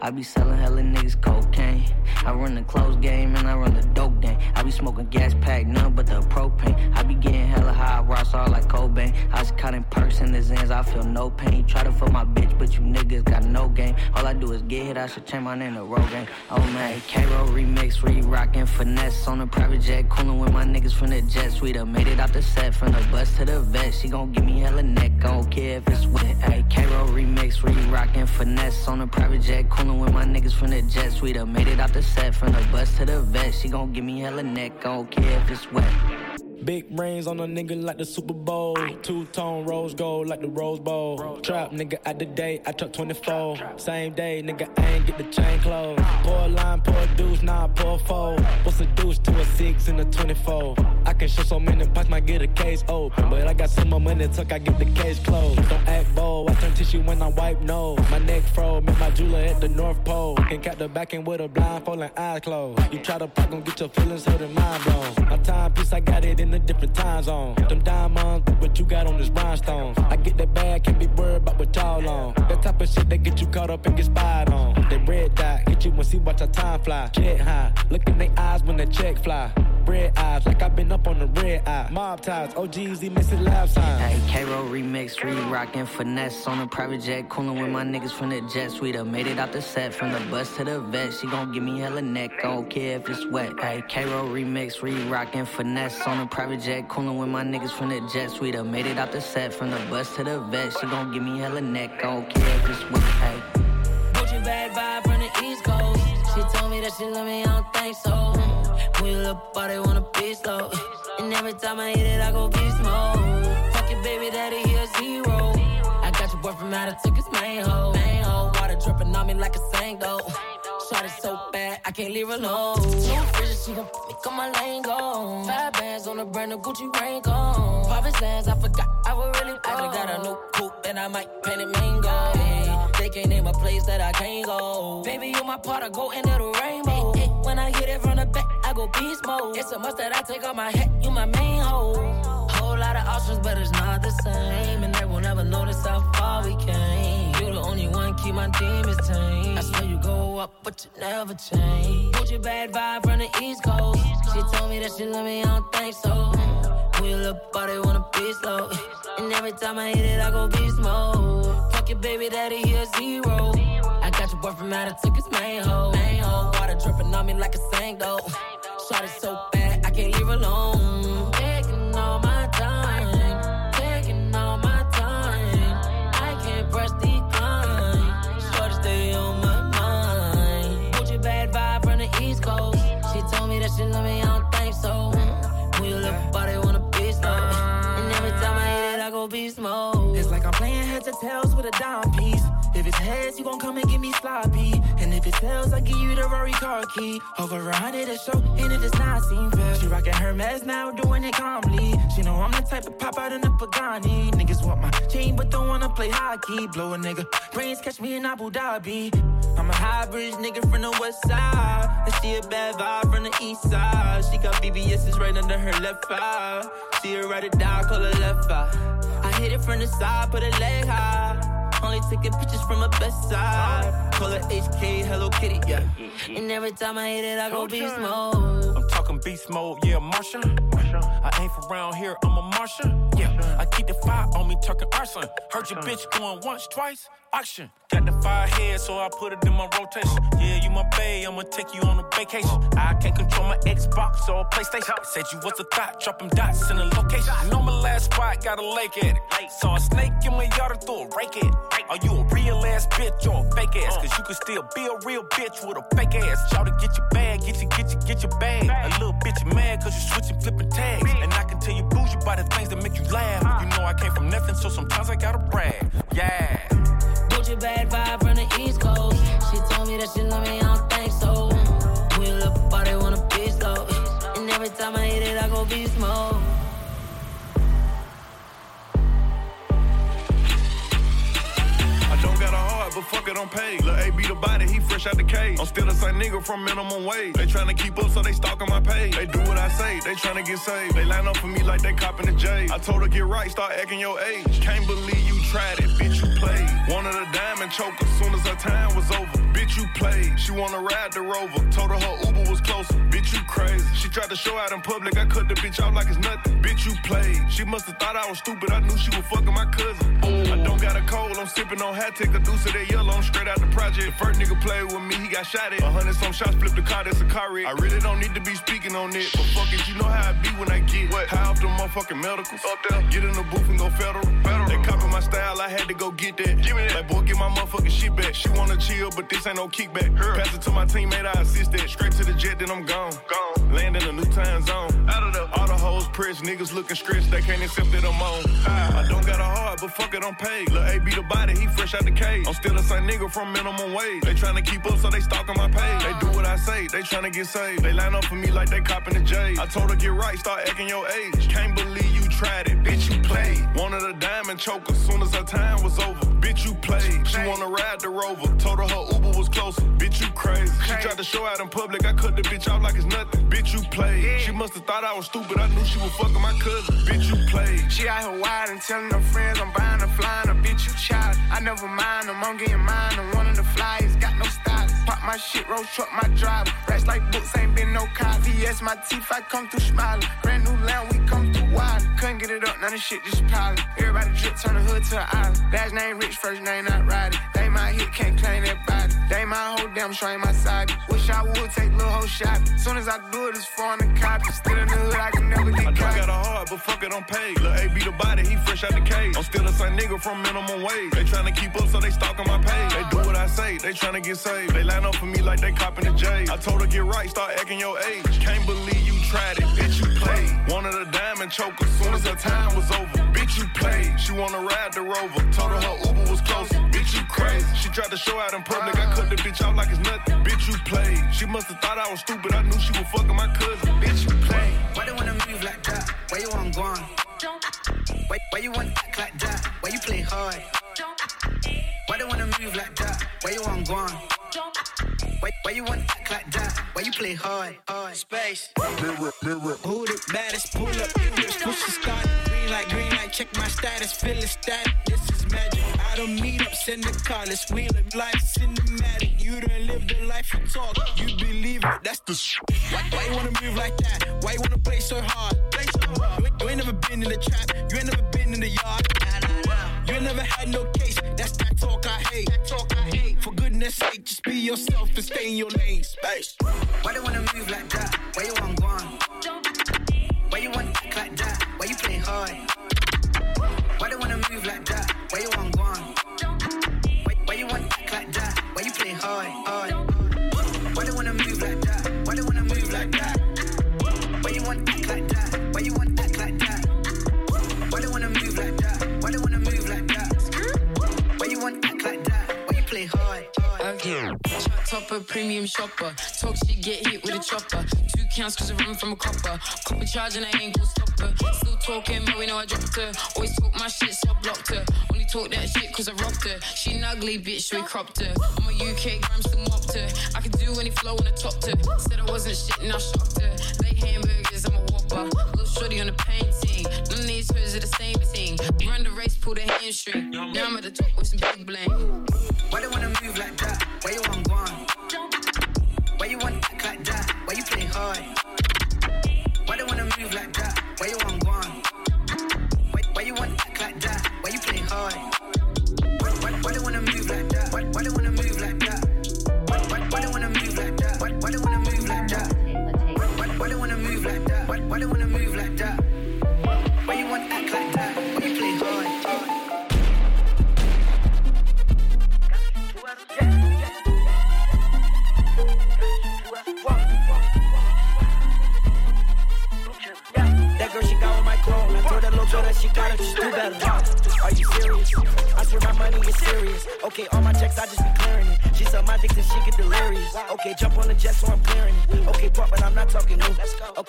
I be selling hella niggas cocaine. I run the close game and I run the dope game. I be smoking gas pack, none but the propane. I be getting hella high, rocks all like Cobain. I was cutting perks in the Zans, I feel no pain. Try to fuck my bitch, but you niggas got no game. All I do is get hit, I should change my name to Rogaine. Oh man, K-Roll remix, re rockin' finesse on a private jet. Coolin' with my niggas from the jet. We done made it out the set, from the bus to the vet. She gon' give me hella neck, I don't care if it's wet. Hey, K-Roll remix, re rockin' finesse on a private jet. Coolin' with my niggas from the jet. suite. I made it out the set, from the bus to the vet. She gon' give me hella neck, I don't care if it's wet. Big brains on a nigga like the Super Bowl. Two tone rose gold like the Rose Bowl. Trap nigga at the day, I took 24. Same day, nigga, I ain't get the chain closed. Pour line, pour a deuce, now I pour four. What's a deuce to a six and a 24? I can show so many pots, might get a case open. But I got some more money, tuck, I get the case closed. Don't act bold, I turn tissue when I wipe nose. My neck froze, met my jeweler at the North Pole. Can cap the back end with a blindfold and eyes closed. You try to pop, gon' get your feelings hurt and mind blown. My timepiece, I got it in a different time zone. Them diamonds, what you got on this rhinestones. I get that bag, can't be worried about what y'all on. That type of shit that get you caught up and get spied on. They red dot, hit you and see watch our time fly. Jet high, look in their eyes when the check fly. Red eyes, like I've been up on the red eye. Mob ties, OGs, he missing lab signs. Hey, K-Roll remix, re rockin' finesse on a private jet, coolin' with my niggas from the jet. We done made it out the set, from the bus to the vet. She gon' give me hella neck, I don't care if it's wet. Hey, K-Roll remix, re rockin' finesse on a private jet, coolin' with my niggas from the jet. We done made it out the set, from the bus to the vet. She gon' give me hella neck, I don't care if it's wet. Hey. Gucci bad vibe told me that she love me, I don't think so. When you look body wanna be slow. And every time I hit it, I go beast mode. Fuck your baby daddy, he a zero. I got your boy from out of took his main hoe. Main hoe, water dripping on me like a Sango. Shot it so bad, I can't leave alone. No fridge, she gon' me on my lane go. Five bands on the brand new Gucci rain go. Province lands, I forgot I would really. I got a new coupe and I might paint it mango. Hey, they can't name a place that I can't go. Baby, you my part, I go into the rainbow. Hey, hey, when I hit it from the back, I go beast mode. It's a must that I take off my hat, you my main hoe. Whole lot of options, but it's not the same. And they will never notice how far we came. You the only one, keep my demons tame. I swear you go up, but you never change. Gucci bad vibe from the East Coast. She told me that she love me, I don't think so. We look body wanna be slow. And every time I hit it, I go beast mode. Your baby daddy, a zero. I got your boyfriend out of took his main hoe. Water dripping on me like a Sango. Shot it so bad, I can't leave alone. Taking all my time, taking all my time. I can't. Shorty stay on my mind. Bad vibe from the East Coast. She told me that she love me, I don't think so. Body wanna be slow. And every time I hit it, I go beast mode. Heads or tails with a dime piece. If it's heads, you gon' come and give me sloppy. And if it's tails, I give you the Rory car key. Over a hundred a show, and it does not seem fair. She rockin' her mess now, doing it calmly. She know I'm the type of pop out in the Pagani. Niggas want my chain, but don't wanna play hockey. Blow a nigga, brains catch me in Abu Dhabi. I'm a hybrid nigga from the west side. And she a bad vibe from the east side. She got BBS's right under her left eye. See her ride it down, call her left eye. I hit it from the side, put her leg high. Only taking pictures from her best side. Call her HK, Hello Kitty, yeah. And every time I hit it, I go beast mode. I'm talking beast mode, yeah, Martian. I ain't from around here, I'm a Martian. Yeah, I keep the fire on me, talking arson. Heard your bitch going once, twice, auction. Got the fire head, so I put it in my rotation. Yeah, you my bae, I'ma take you on a vacation. I can't control my Xbox or PlayStation. Said you was a thought, drop 'em dots in the location. Know my last spot, got a lake at it. Saw a snake in my yard and threw a rake at it. Are you a real ass bitch or a fake ass. Cause you can still be a real bitch with a fake ass. Shout to get your bag, get your, get your, get your bag. A little bitch mad cause you switching, flipping tags. And I can tell you bougie by the things that make you laugh. You know I came from nothing, so sometimes I gotta brag. Yeah. Gucci bad vibe from the East Coast. She told me that she love me, I don't think so. Wheel up, body wanna be slow. And every time I hit it, I go beast mode. Fuck it, I'm paid. Lil' A be the body, he fresh out the cage. I'm still the same nigga from minimum wage. They tryna keep up, so they stalking my page. They do what I say, they tryna get saved. They line up for me like they copping the J. I told her get right, start acting your age. Can't believe you tried it, bitch, you played. Wanted a diamond choker, soon as her time was over. Bitch, you played. She wanna ride the rover. Told her her Uber was closer. Bitch, you crazy. She tried to show out in public. I cut the bitch off like it's nothing. Bitch, you played. She must have thought I was stupid. I knew she was fucking my cousin. I don't got a cold. I'm sipping on hat. Take a deuce of that yellow. I'm straight out the project. The first nigga played with me. He got shot at. A hundred some shots. Flipped the car. That's a car wreck. I really don't need to be speaking on it. But fuck it. You know how I be when I get what? High off the motherfucking medicals. Up there. Get in the booth and go federal. federal. They copy my style. I had to go get that. Give me that. Like, boy, get my motherfucking shit back. She wanna chill, but this ain't no kickback. Pass it to my teammate, I assist that. Straight to the jet, then I'm gone. Gone. Land in a new time zone. Out of the all the hoes pressed, niggas looking stressed, they can't accept that I'm on. I, I don't got a heart, but fuck it, I'm paid. Lil' A be the body, he fresh out the cage. I'm still the same nigga from minimum wage. They tryna keep up, so they stalking my page. They do what I say, they tryna get saved. They line up for me like they copping the J. I told her get right, start acting your age. Can't believe you tried it, bitch, you played. Wanted a diamond choker, as soon as her time was over. Bitch, you played. She wanna ride the rover. Told her her Uber was closer. Bitch, you crazy. She tried to show out in public. I cut the bitch off like it's nothing. Bitch, you played. She must have thought I was stupid. I knew she was fucking my cousin. Bitch, you played. She out here wide and telling her friends I'm buying a flying a bitch you child. I never mind them, I'm getting mine. I'm one of the flyers, got no style. Pop my shit, roll truck my driver. Racks like books, ain't been no cars. Yes, my teeth, I come through smiling. Brand new land, we come through wild. Couldn't get it up, none of shit just piling. Everybody drip, turn the hood to an island. Last name rich, first name not riding. They my hit, can't claim that body. They my whole damn show ain't my side. Wish I would take little whole shot. Soon as I do it, it's foreign the copy. Still in the hood, I can never get caught. got a heart, but fuck it, I'm paid. Lil' A be the body, he fresh out the cage. I'm still the same nigga from minimum wage. They tryna keep up, so they stalking my page. They do what I say, they tryna get saved. They line up for me like they copping the J. I told her get right, start acting your age. Can't believe you tried it, bitch, you played. Wanted a diamond choker, soon as her time was over. Bitch, you played. She wanna ride the rover. Told her her Uber was closer. Bitch, you crazy. She tried to show out in public. I cut the bitch out like it's nothing. Bitch, you played. She must have thought I was stupid. I knew she was fucking my cousin. Bitch, you played. Why they wanna move like that? Where you want gone? Why, why you want act like that? Why you play hard? Why they wanna move like that? Why you want gone? Why, why you want act like that? Why you play hard? hard? Space. Mirror, mirror. Who the baddest? Pull up, push the start. Green light, green light, check my status, feel it static. This is magic. I don't meet up, send the car, let's wheel it. Life cinematic. You don't live the life you talk. You believe it, that's the sh- why, why you wanna move like that? Why you wanna play so hard? Play so hard. You, ain't, you ain't never been in the trap, you ain't never been in the yard. You ain't never had no case, that's that talk I hate. That talk I hate. For goodness sake, just be yourself and stay in your lane. Space. Why they wanna move like that? Why you want gone? Why Why you play hard? Why they wanna move like that? Why you want gone? Why, why you want act like that? Why you play hard? hard? Why they wanna move like that? Why they wanna move like that? Why you want act like that? Why you want act like that? Why they wanna move like that? Why they wanna move like that? Why you want act like that? Why you play hard? Okay. Topper, premium shopper. Talk shit, get hit with a chopper. Two counts cause I run from a copper. Copper charge and I ain't gon' stop her. Still talking, but we know I dropped her. Always talk my shit, so I blocked her. Only talk that shit cause I rocked her. She an ugly bitch, so we cropped her. I'm a UK gram, still mopped her. I can do any flow when I topped her. Said I wasn't shit I shocked her. Lay hamburgers, I'm a whopper. Little shorty on the painting. None of these hers are the same thing. Run the race, pull the hamstring. Now I'm at the top with some big bling. Why they wanna move like that? Why you want gone? Why you want act like that? Why you play hard? Why they wanna move like that? Why you want gone? Why, why you want act like that? Why you play hard? Why, why, why they wanna move like that? Why, why they wanna move like that?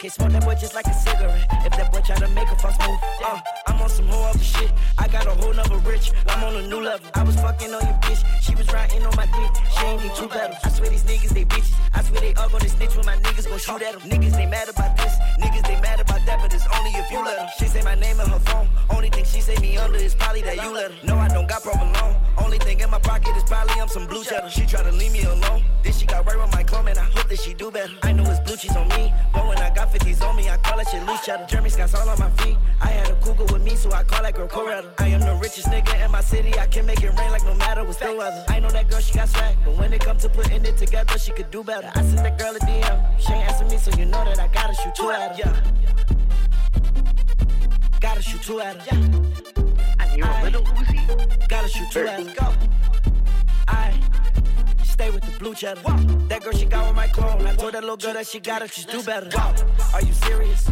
Okay, smoke that just like a together, she could do better. I sent that girl a DM. She ain't answer me, so you know that I gotta shoot two at her. Yeah. Gotta shoot two at her. I hear a little Uzi. Gotta shoot two at her. Go. I stay with the blue cheddar. That girl, she got with my clone. I told that little girl that she got it, just do better. Are you serious?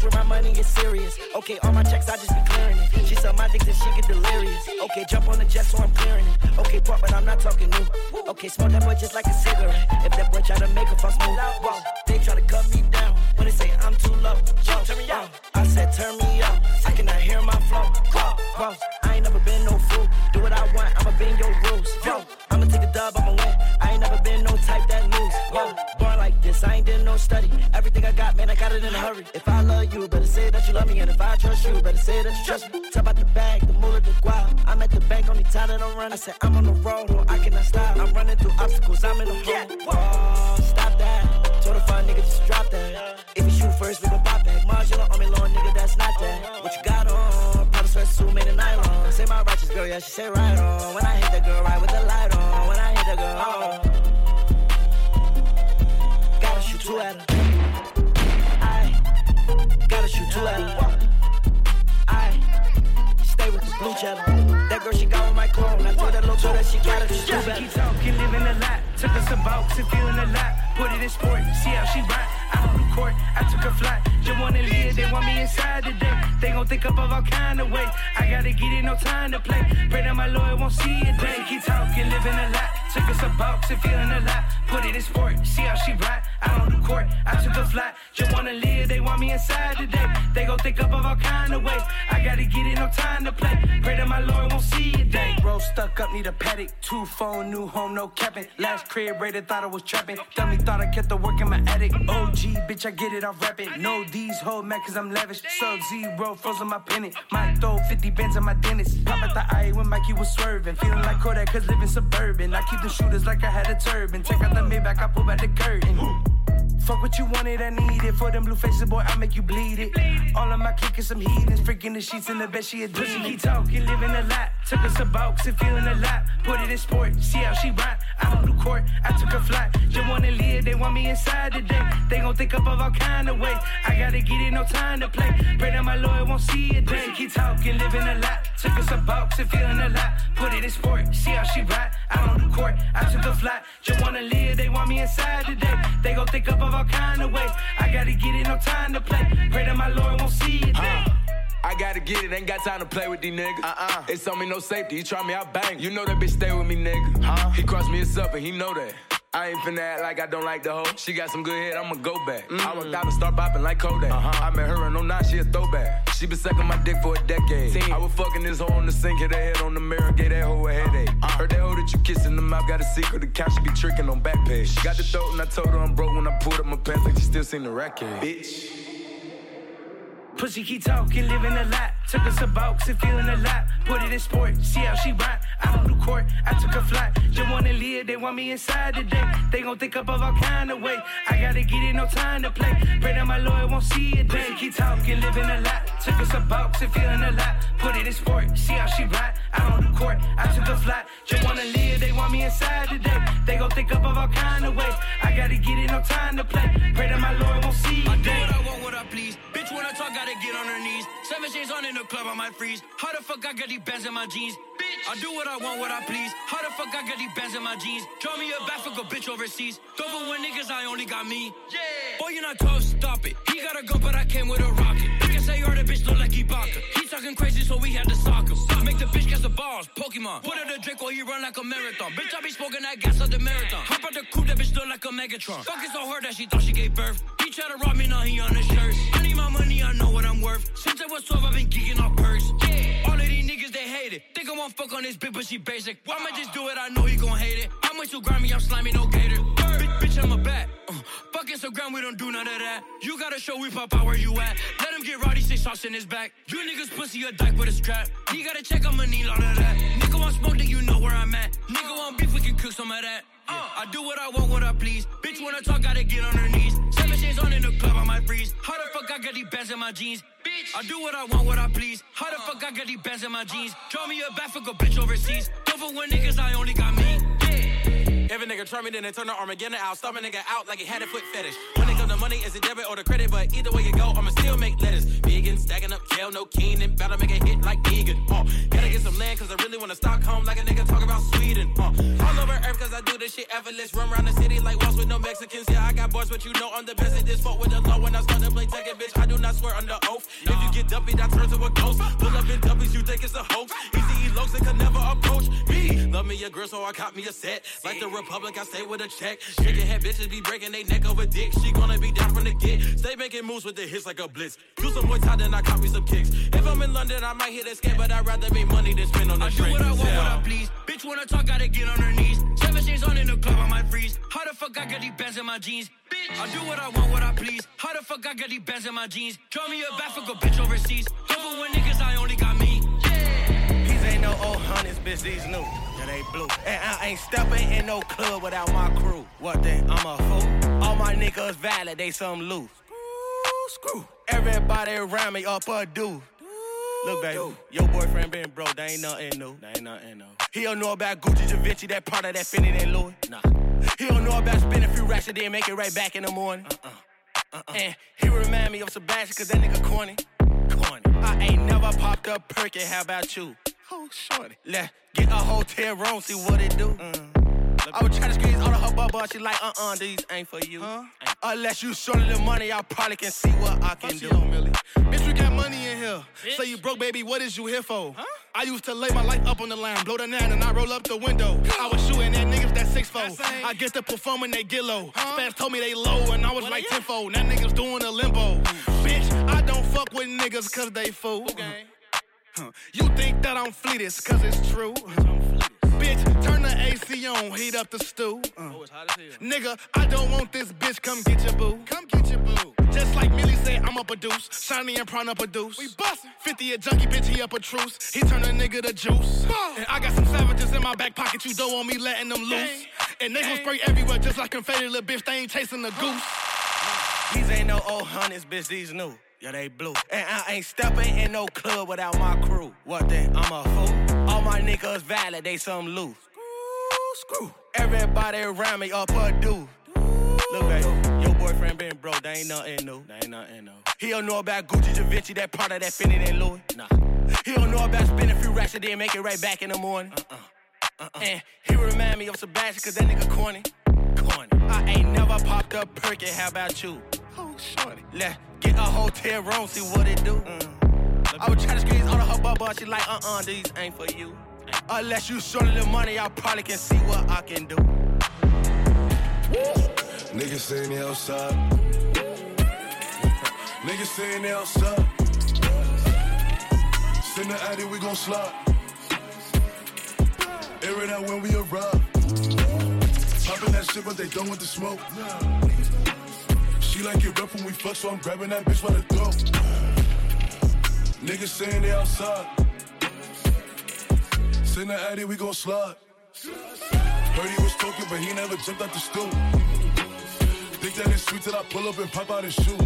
Swear my money is serious. Okay, all my checks, I just be clearing it. She suck my dick and she get delirious. Okay, jump on the jet, so I'm clearing it. Okay, pop, but I'm not talking new. Okay, smoke that boy just like a cigarette. If that boy try to make a fuss move, whoa, they try to cut me down. When they say I'm too low, yo, turn me out. I said turn me up. I cannot hear my flow. I ain't never been no fool. Do what I want, I'ma bend your rules. Everything I got, man, I got it in a hurry. If I love you, better say that you love me. And if I trust you, better say that you trust me. Talk about the bag, the moolah, the guap. I'm at the bank, only time that I'm running. I said I'm on the road, no, I cannot stop. I'm running through obstacles, I'm in the hole. Whoa, stop that. Told a fine nigga just drop that. If you shoot first, we gon' pop back. Marginal on me, long nigga, that's not that. What you got on? Probably sweatsuit made of nylon. Say my righteous girl, yeah, she say right on. When I hit the girl, right with the light on. When I hit the girl, oh. Shoot two at her. I gotta shoot two at her. I stay with the blue cheddar. That girl, she got with my clone. I told that little girl that she got it, better. Keep talking, living a lot. Took us a box and feeling a lot. Put it in sport, see how she. Out on the court, I took a flight. Just wanna live, they want me inside today. They gon' think up of all kind of ways. I gotta get it, no time to play. Pray that my lawyer won't see it. They keep talking, living a lot. Took us a box and feeling a lot. Put it in sport, see how she ride. I took a flight. Just wanna live, they want me inside today. They gon' think up of all kind of ways. I gotta get it, no time to play. Pray that my Lord won't see it. They roll stuck up, need a paddock. Two phone, new home, no capping. Last crib rated, thought I was trapping. Dummy thought I kept the work in my attic. OG, bitch, I get it, I rap it. No these hold mad cause I'm lavish. Sub zero, frozen my pennant. Might throw 50 bands on my dentist. Pop at the eye when Mikey was swerving. Feeling like Kodak cause living suburban. I keep the shooters like I had a turban. Take out the Maybach, I pull back the curtain. Fuck what you wanted, I need it. For them blue faces, boy, I make you bleed it. All of my kick is some heathens. Freaking the sheets in the bed, she a dream. Keep talking, living a lot. Took us a box and feeling a lot. Put it in sport, see how she ride. Out on the court, I took a flight. Just wanna live, they want me inside today. They gon' think up of all kind of ways. I gotta get it, no time to play. Pray that my lawyer won't see it. They keep talking, living a lot. Took us a box and feeling a lot. Put it in sport, see how she ride. Out on the court, I took a flight. Just wanna live, they want me inside today. They gon' think up of all kind of ways. I gotta get it, no time to play. Pray that my lawyer won't see it. Uh, I gotta get it, ain't got time to play with these niggas. Uh-uh. It's on me, no safety. He try me, I bang. You know that bitch stay with me, nigga. Huh? He crossed me, it's up, and he know that. I ain't finna act like I don't like the hoe. She got some good head, I'ma go back. I walked out and start popping like Kodak. Uh-huh. I met her in 09, she a throwback. She been sucking my dick for a decade. I was fucking this hoe on the sink, hit her head on the mirror, gave that hoe a headache. Heard that hoe that you kiss in the mouth, got a secret account, she be tricking on back page. Got the throat and I told her I'm broke when I pulled up my pants, like she still seen the racket. Bitch. Pussy keep talking, living a lot. Took us a box and feeling a lot. Put it in sport, see how she ride. Out on the court, I took a flight. Just wanna live, they want me inside today. They gon' think up of all kind of ways. I gotta get it, no time to play. Pray that my lawyer won't see it. Pussy keep talking, living a lot. Took us a box and feeling a lot. Put it in sport, see how she ride. Out on the court, I took a flight. Just wanna live, they want me inside today. They gon' think up of all kind of ways. I gotta get it, no time to play. Pray that my lawyer won't see it. I do what I want, what I please. I talk, gotta get on her knees. Seven shades on in the club, I might freeze. How the fuck I got these bands in my jeans? Bitch, I do what I want, what I please. How the fuck I got these bands in my jeans? Draw me a back, fuck a bitch overseas. Don't for niggas, I only got me. Yeah. Boy, you're not tough, stop it. He got a gun, but I came with a rocket. Say you're the bitch look like Ibaka. He talking crazy, so we had to sock him. Make the bitch catch the balls, Pokemon. Put her to drink while he run like a marathon. Bitch, I be smoking that gas of the marathon. Hop out the coupe, that bitch look like a Megatron. Fuck it so hard that she thought she gave birth. He try to rob me, now he on his shirt. I need my money, I know what I'm worth. Since I was 12, I've been geeking off purse. Yeah. All of these niggas, they hate it. Think I won't fuck on this bitch, but she basic. Why I'ma just do it, I know he gon' hate it. I'm way too grimy, I'm slimy, no gator. Bitch, bitch, I'm a bat. Uh, fuck Instagram, we don't do none of that. You gotta show we pop out where you at. Let him get rowdy, say sauce in his back. You niggas pussy a dyke with a strap. He gotta check, I'ma need all of that. Nigga want smoke, then you know where I'm at. Nigga want beef, we can cook some of that. Uh, I do what I want, what I please. Bitch wanna talk, gotta get on her knees. Seven shades on in the club, I might freeze. How the fuck I got these bands in my jeans? Bitch, I do what I want, what I please. How the fuck I got these bands in my jeans? Draw me a back, fuck a bitch overseas. Don't for when niggas, I only got me. If a nigga try me, then they turn the Armageddon out. Stop a nigga out like he had a foot fetish. When it come to money, is it debit or the credit? But either way you go, I'ma still make letters. Vegan, stacking up kale, no keen, and better make a hit like vegan. Uh, gotta get some land, cause I really wanna Stockholm like a nigga talk about Sweden. Uh, all over earth, cause I do this shit effortless. Run around the city like walls with no Mexicans. Yeah, I got boys, but you know I'm the best at this. Fuck with the law when I start to play Tekken, bitch. I do not swear under oath. If you get dumpy, that turns to a ghost. Pull up in dumpies, you think it's a hoax. Easy elotes, they could never approach me. Love me a girl, so I caught me a set. Like the Republic, I stay with a check. Shaking head bitches be breaking they neck over dick. She gonna be down from the get. Stay making moves with the hits like a blitz. Do some more time, then I copy some kicks. If I'm in London, I might hit a scam, but I'd rather make money than spend on the I do what I want, what I please. Bitch wanna talk, gotta get on her knees. Seven shades on in the club, I might freeze. How the fuck I got these bands in my jeans? Bitch, I do what I want, what I please. How the fuck I got these bands in my jeans? Draw me a back, fuck a bitch overseas. Don't when niggas, I only got me. Ain't no old hundreds, bitch, these new. Yeah, they blue. And I ain't stepping in no club without my crew. What then? I'm a fool. All my niggas valid, they some loose. Screw. Everybody around me up a dude. Look, baby, your boyfriend been broke, that ain't nothing new. That ain't nothing new. He don't know about Gucci, Givenchy, that part of that Fendi, that Louis. Nah. He don't know about spending a few racks and then make it right back in the morning. Uh-uh. Uh-uh. And he remind me of Sebastian, cause that nigga corny. Corny. I ain't never popped up perky, how about you? Oh, shorty. Let get a hotel room, see what it do. Mm. I was trying to squeeze all of her bubble, she like, uh-uh, these ain't for you. Unless you short of the money, I probably can see what I can do. Bitch, we got money in here. Say you broke, baby, what is you here for? I used to lay my life up on the line, blow the nine, and I roll up the window. I was shooting at niggas that six fold. I get to perform and they get low. Spaz told me they low, and I was like tenfold. Now niggas doing a limbo. Bitch, I don't fuck with niggas cause they fool. Huh. You think that I'm fleetest cause it's true. Bitch, turn the AC on, heat up the stew. Uh. Nigga, I don't want this bitch, come get your boo. Come get your boo. Just like Millie said, I'm up a deuce. Shiny and prawn up a deuce. We bustin'. 50 a junkie, bitch, he up a truce. He turn a nigga to juice. And I got some savages in my back pocket, you don't want me letting them loose. And they gon' spray everywhere just like confetti, little bitch, they ain't chasing the goose. These ain't no old hundreds, bitch, these new. Yeah, they blue. And I ain't stepping in no club without my crew. What then? I'm a fool. All my niggas valid, they some loose. Screw. Screw. Everybody around me up a dude. Look, baby, your boyfriend been broke, that ain't nothing new. That ain't nothing new. He don't know about Gucci, Givenchy, that part of that Fendi, that Louis. Nah. He don't know about spending a few racks and then make it right back in the morning. Uh-uh. Uh-uh. And he remind me of Sebastian, cause that nigga corny. Corny. I ain't never popped up perky, how about you? Oh, shorty. Let get a hotel room, see what it do. Mm. I was trying to squeeze all of her bubble, she like, uh-uh, these ain't for you. Unless you short of the money, I probably can see what I can do. Niggas they outside. Niggas they outside. Send the addy, we gon' slide. Air it out when we arrive. Popping that shit, but they done with the smoke. She like it rough when we fuck, so I'm grabbing that bitch by the throat. Niggas saying they outside. Send the addy, we gon' slide. Heard he was talking, but he never jumped out the stool. Think that it's sweet till I pull up and pop out his shoe.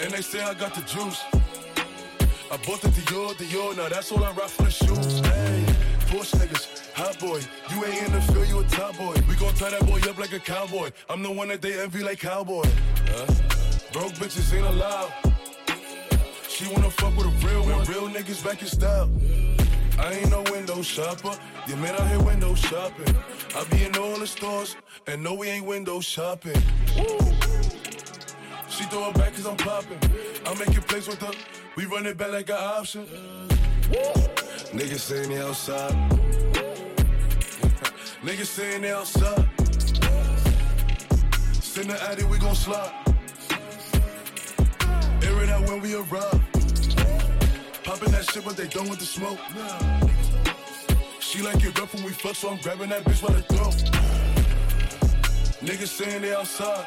And they say I got the juice. I bought the Dior, Dior, now that's all I rock for the shoes. Hey, Niggas, hot boy. You ain't in the field, you a top boy. We gon' tie that boy up like a cowboy. I'm the one that they envy like cowboy. Huh? Broke bitches ain't allowed. She wanna fuck with a real one. Real niggas back in style. I ain't no window shopper. You man out here window shopping. I be in all the stores and no, we ain't window shopping. Woo. She throw it back cause I'm popping. I make it plays with her. We run it back like an option. Niggas saying they outside. Niggas saying they outside. Send the addy, we gon' slide. Air it out when we arrive. Popping that shit, but they done with the smoke. She like it rough when we fuck, so I'm grabbing that bitch by the throat. Niggas saying they outside.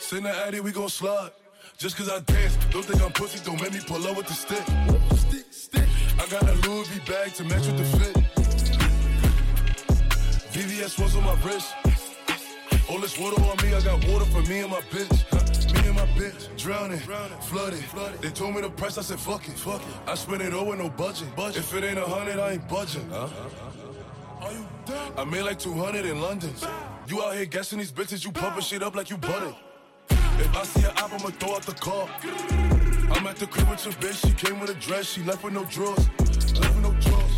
Send the addy, we gon' slide. Just cause I dance, don't think I'm pussy, don't make me pull up with the stick. Stick, stick. I got a Louis V bag to match with the fit. VVS was on my wrist. All this water on me, I got water for me and my bitch. Huh? Me and my bitch, drowning, flooded. They told me the price, I said fuck it. Fuck it. I spent it all with no budget. If it ain't a hundred, I ain't budging. Are you dumb? I made like 200 in London. You out here guessing these bitches, you pumping shit up like you butter. If I see her app, I'ma throw out the car. I'm at the crib with your bitch, she came with a dress, she left with no drawers. Left with no drawers.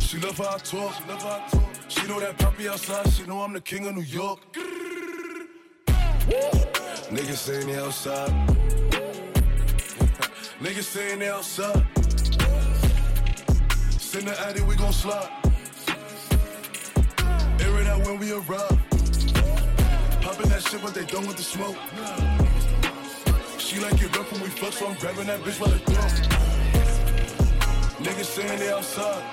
She love how I talk. She love how I talk. She know that poppy outside, she know I'm the king of New York. Niggas saying they outside. Niggas saying they outside. Send the addy, we gon' slide. Air it out when we arrive. Popping that shit, but they done with the smoke. She like it rough when we fuck, so I'm grabbing that bitch by the throat. Niggas saying they outside.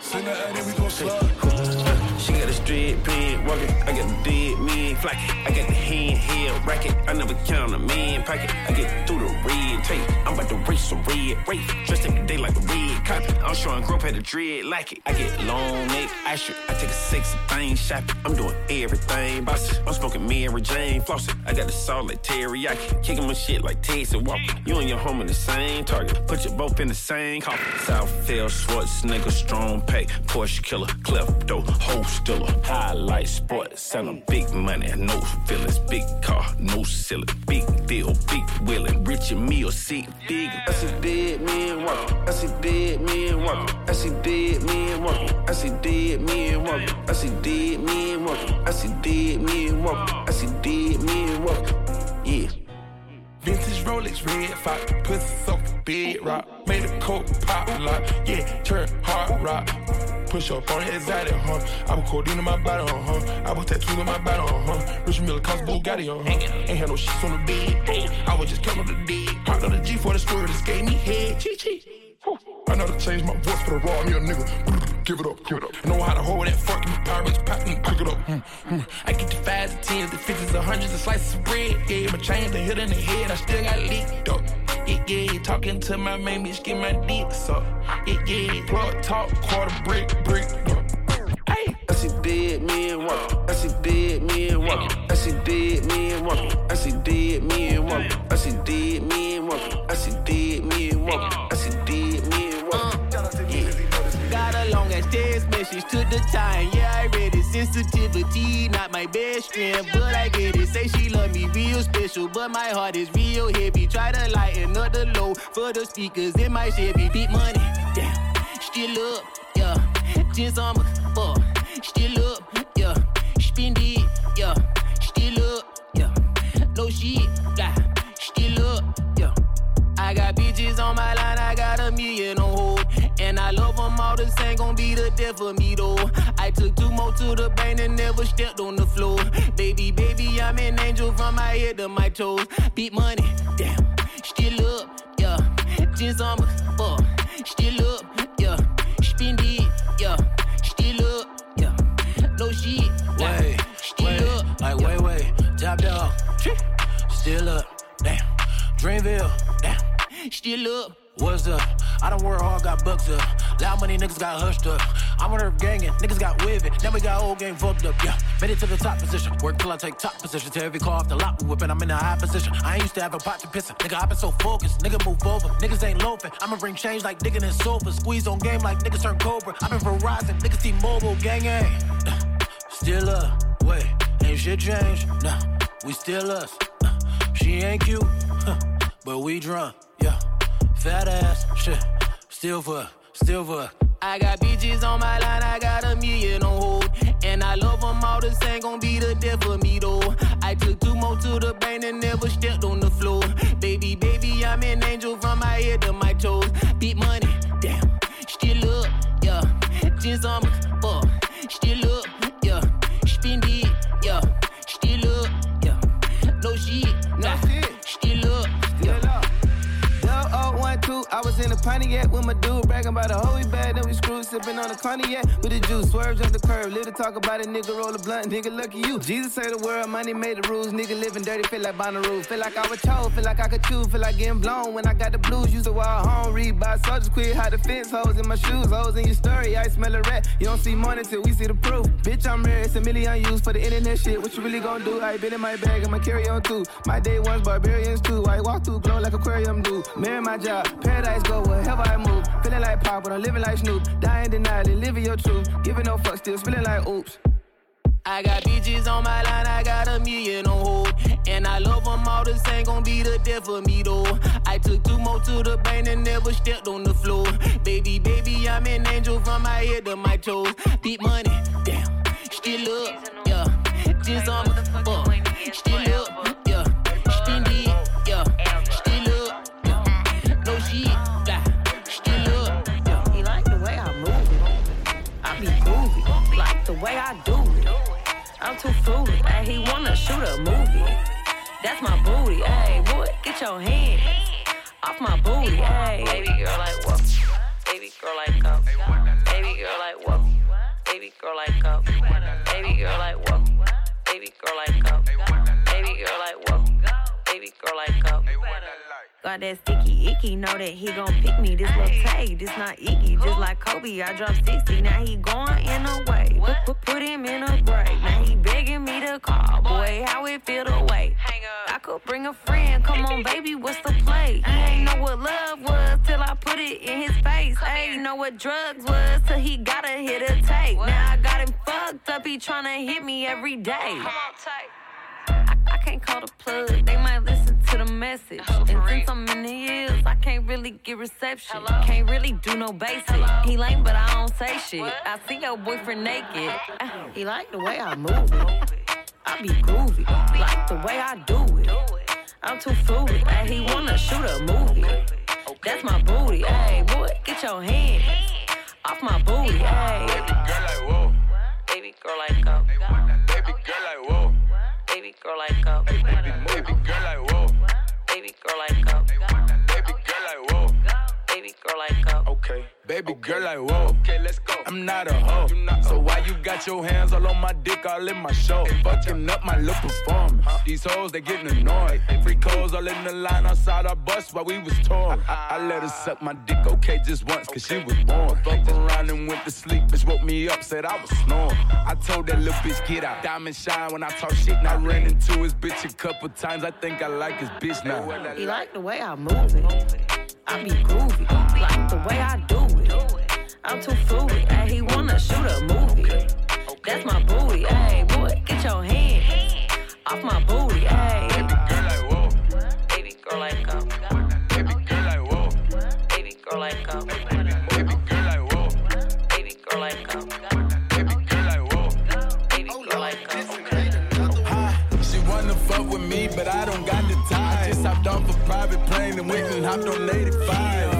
Send the addy, we gon' slide. Got a straight pin walking. I got the dead man flocking. I got the hand held racket. I never count a man pocket. I get through the red tape. I'm about to race some red rape. Dressed every day like a red carpet. I'm showing growth at the dread like it. I get long neck ice I take a sexy thing shopping. I'm doing everything bossy. I'm smoking Mary Jane flossing. I got the salt like teriyaki. Kicking my shit like Texas Walker. You and your home in the same target. Put you both in the same coffin. Southfield, Schwarzenegger, strong pay. Porsche killer, klepto, whole stiller. Highlight sports, selling big money, no feelings. Big car, no ceiling. Big deal, big willing. Rich and me or sick big. I see dead men walking. I see dead men walking. I see dead men walking. I see dead men walking. I see dead men walking. I see dead men walking. I see dead men walking. Yeah. Vintage Rolex, red fox, pussy soak, big rock. Made a coke pop lock, yeah, turn hard rock. Push up on it, exotic, huh? I was codeine in my body, uh huh. I was tattooed in my body, uh huh. Richard Mille cost Bugatti, uh huh. Ain't had no shit on the bed, I was just counting the D. Popped on the G for the story, this gave me head, chee chee. I know to change my voice for the raw, me a nigga. Give it up, give it up. Know how to hold that fucking pirates, pop and pick it up. Mm, mm. I get the fives, the tens, the fifties, the hundreds, the slices of bread. Yeah, my chain, the hit in the head, I still got leaked up. Yeah, yeah, talking to my main bitch, get my dick sucked. Yeah, yeah, plug talk, quarter brick, brick. Hey. I see dead men walking. I see dead men walking. I see dead men walking. I see dead men walking. I see dead men walking. I see dead men walking. Got a long ass text message to the time. Yeah, I read it. Sensitivity, not my best friend, but I get it. Say she love me real special, but my heart is real heavy. Try to lighten up the low for the speakers in my Chevy. Beat money, damn. Still up, yeah. Just on my fuck. Still up, yeah. Spend it, I love them all the same, gon' be the death of me though. I took two more to the brain and never stepped on the floor. Baby, baby, I'm an angel from my head to my toes. Beat money, damn. Still up, yeah. Just on my fuck. Still up, yeah. Spend it, yeah. Still up, yeah. No shit, Wait, Still wait, up, like wait, wait, top dog, still up, damn. Dreamville, damn, still up. What's up? I don't work hard, got bucks up. Loud money niggas got hushed up. I'm on earth gangin', niggas got waving. Now we got old game fucked up, yeah. Made it to the top position. Work till I take top position. To every car off the lot we whippin', I'm in a high position. I ain't used to have a pot to piss in. Nigga, I been so focused. Nigga, move over. Niggas ain't loafing. I'ma bring change like digging in sofa. Squeeze on game like niggas turn Cobra. I been Verizon. Niggas see mobile gang eh. gang. Still up, wait, ain't shit changed. Nah, we still us. She ain't cute, but we drunk. Fat ass, shit, still for, still for, I got bitches on my line, I got a million on hold. And I love them all the same, gon' be the death of me though. I took two more to the bank and never stepped on the floor. Baby, baby, I'm an angel from my head to my toes. Big money, damn, still up, yeah. Just on I was in the Pontiac with my dude, bragging about a hoe bag. then we screwed, sipping on the cognac with the juice, swerves on the curb, little talk about it, nigga roll a blunt, nigga lucky you. Jesus say the world, money made the rules, nigga living dirty, feel like Bonnaroo, feel like I was told, feel like I could chew, feel like getting blown when I got the blues, used to walk home, read by soldiers, quit, hide the fence, hoes in my shoes, hoes in your story, I smell a rat, you don't see money till we see the proof. Bitch, I'm rare, it's a million used for the internet shit, what you really gonna do? I been in my bag, I'ma carry on too. My day ones, barbarians too, I walk through glow like aquarium do. Marry my job, paradise go wherever I move. Feeling like pop, but I'm living like Snoop. Dying denially, living your truth. Giving no fuck, still feeling like oops. I got bitches on my line, I got a million on hold. And I love them all the same, gon' be the death of me though. I took two more to the bank and never stepped on the floor. Baby, baby, I'm an angel from my head to my toes. Deep money, damn, still up, yeah. Just on fuck, still up, way I do it. I'm too fruity, ayy. He wanna shoot a movie. That's my booty, ayy. Boy, get your hands off my booty, ayy. Baby girl like what? Baby girl like up. Baby girl like what? Baby girl like up. Baby girl like what? Baby girl like up. Baby girl like what? Baby girl like up. Got that sticky icky, know that he gon' pick me. This little Tay, this not icky. Just like Kobe, I dropped 60. Now he going in a way. Put, him in a break. Now he begging me to call. Boy, how it feel to wait. I could bring a friend. Come on, baby, what's the play? I ain't know what love was till I put it in his face. I ain't know what drugs was till he gotta hit a tape. Now I got him fucked up. He tryna hit me every day. I can't call the plug, they might listen to the message. And since I'm in the hills, I can't really get reception. Can't really do no basic. He lame, but I don't say shit. I see your boyfriend naked. He like the way I move it. I be groovy, like the way I do it. I'm too fruity, ayy. He wanna shoot a movie. That's my booty, Hey, Boy, get your hand off my booty, ayy. Baby girl like go. Baby girl like whoa. Baby girl like uh, go. Uh, Baby girl like whoa. Baby girl like go. Baby girl like whoa. Baby girl like go. Okay. Baby girl, like whoa. Okay, let's go. I'm not a hoe. So why you got your hands all on my dick, all in my show? Fucking up my little performance. These hoes, they getting annoyed. Free calls all in the line outside our bus while we was torn. I let her suck my dick, okay, just once, cause she was born. Fucked around and went to sleep. Bitch woke me up, said I was snoring. I told that little bitch, get out. Diamond shine when I talk shit, and I ran into his bitch a couple times. I think I like his bitch now. He like the way I move it. I be groovy, like the way I do it. I'm too fruity, ayy. He wanna shoot a movie. That's my booty, ayy. Boy, get your hands off my booty, ayy. Baby girl like whoa. Baby girl like go. Baby girl like whoa. Baby girl like go. Baby girl like whoa. Go. Baby girl like whoa. Baby girl like go. She wanna fuck with me, but I don't got the time. I just hopped off a private plane and went and hopped on 85.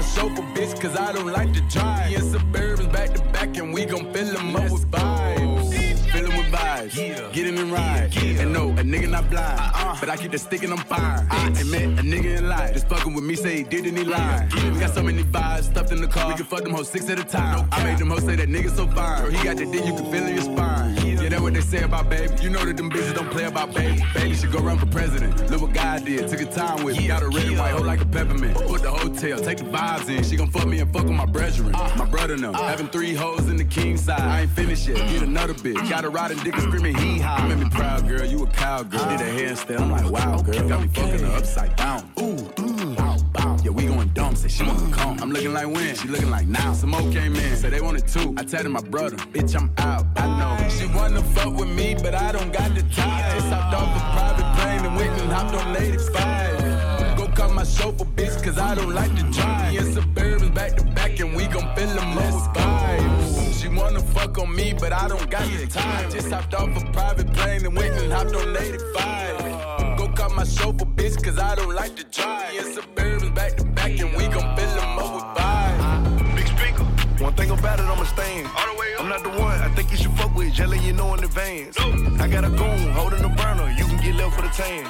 My chauffeur, bitch, cause I don't like to drive. Me and Suburbans back to back, and we gon' fill them up with vibes. Fill 'em with vibes, yeah. get in and ride. And no, a nigga not blind, uh-uh. but I keep the stick and I'm fine. I met a nigga in life, just fucking with me, say he did and he lied. We got so many vibes stuffed in the car, we can fuck them hoes six at a time. I made them hoes say that nigga so fine. Girl, he got the dick you can feel in your spine. Yeah, that's what they say about baby. You know that them bitches don't play about baby. Baby should go run for president. Look what God did, took a time with me. Got a red and white hoe like a peppermint. Put the hotel, take the vibes in. She gon' fuck me and fuck with my brethren. My brother them. Having three hoes in the king side. I ain't finished yet. Get another bitch. Got a riding dick and screaming hee haw. Made me proud, girl. You a cowgirl. Did a handstand. I'm like, wow, girl. Got me fucking her upside down. Ooh, ooh, bow. Yeah, we going dumb. Say she wanna come. I'm looking like when? She looking like now. Some came in. Say they wanted two. I tell my brother, bitch, I'm out. I know. She wanna fuck with me, but I don't got the time. Just hopped off a private plane and went and hopped on 85. Go call my chauffeur, bitch, cause I don't like to drive. Me and Suburbans back to back, and we gon' fill them up with vibes. She wanna fuck on me, but I don't got the time. Just hopped off a private plane and went and hopped on 85. Go call my chauffeur, bitch, cause I don't like to drive. Yeah, Suburbans back to back, and we gon' fill them up with vibes. Big speaker. One thing about it, I'm a stain. All the way up. I'm not the one I think you should fuck with, jelly you know in advance. I got a goon holding the burner, you can get left for the tan.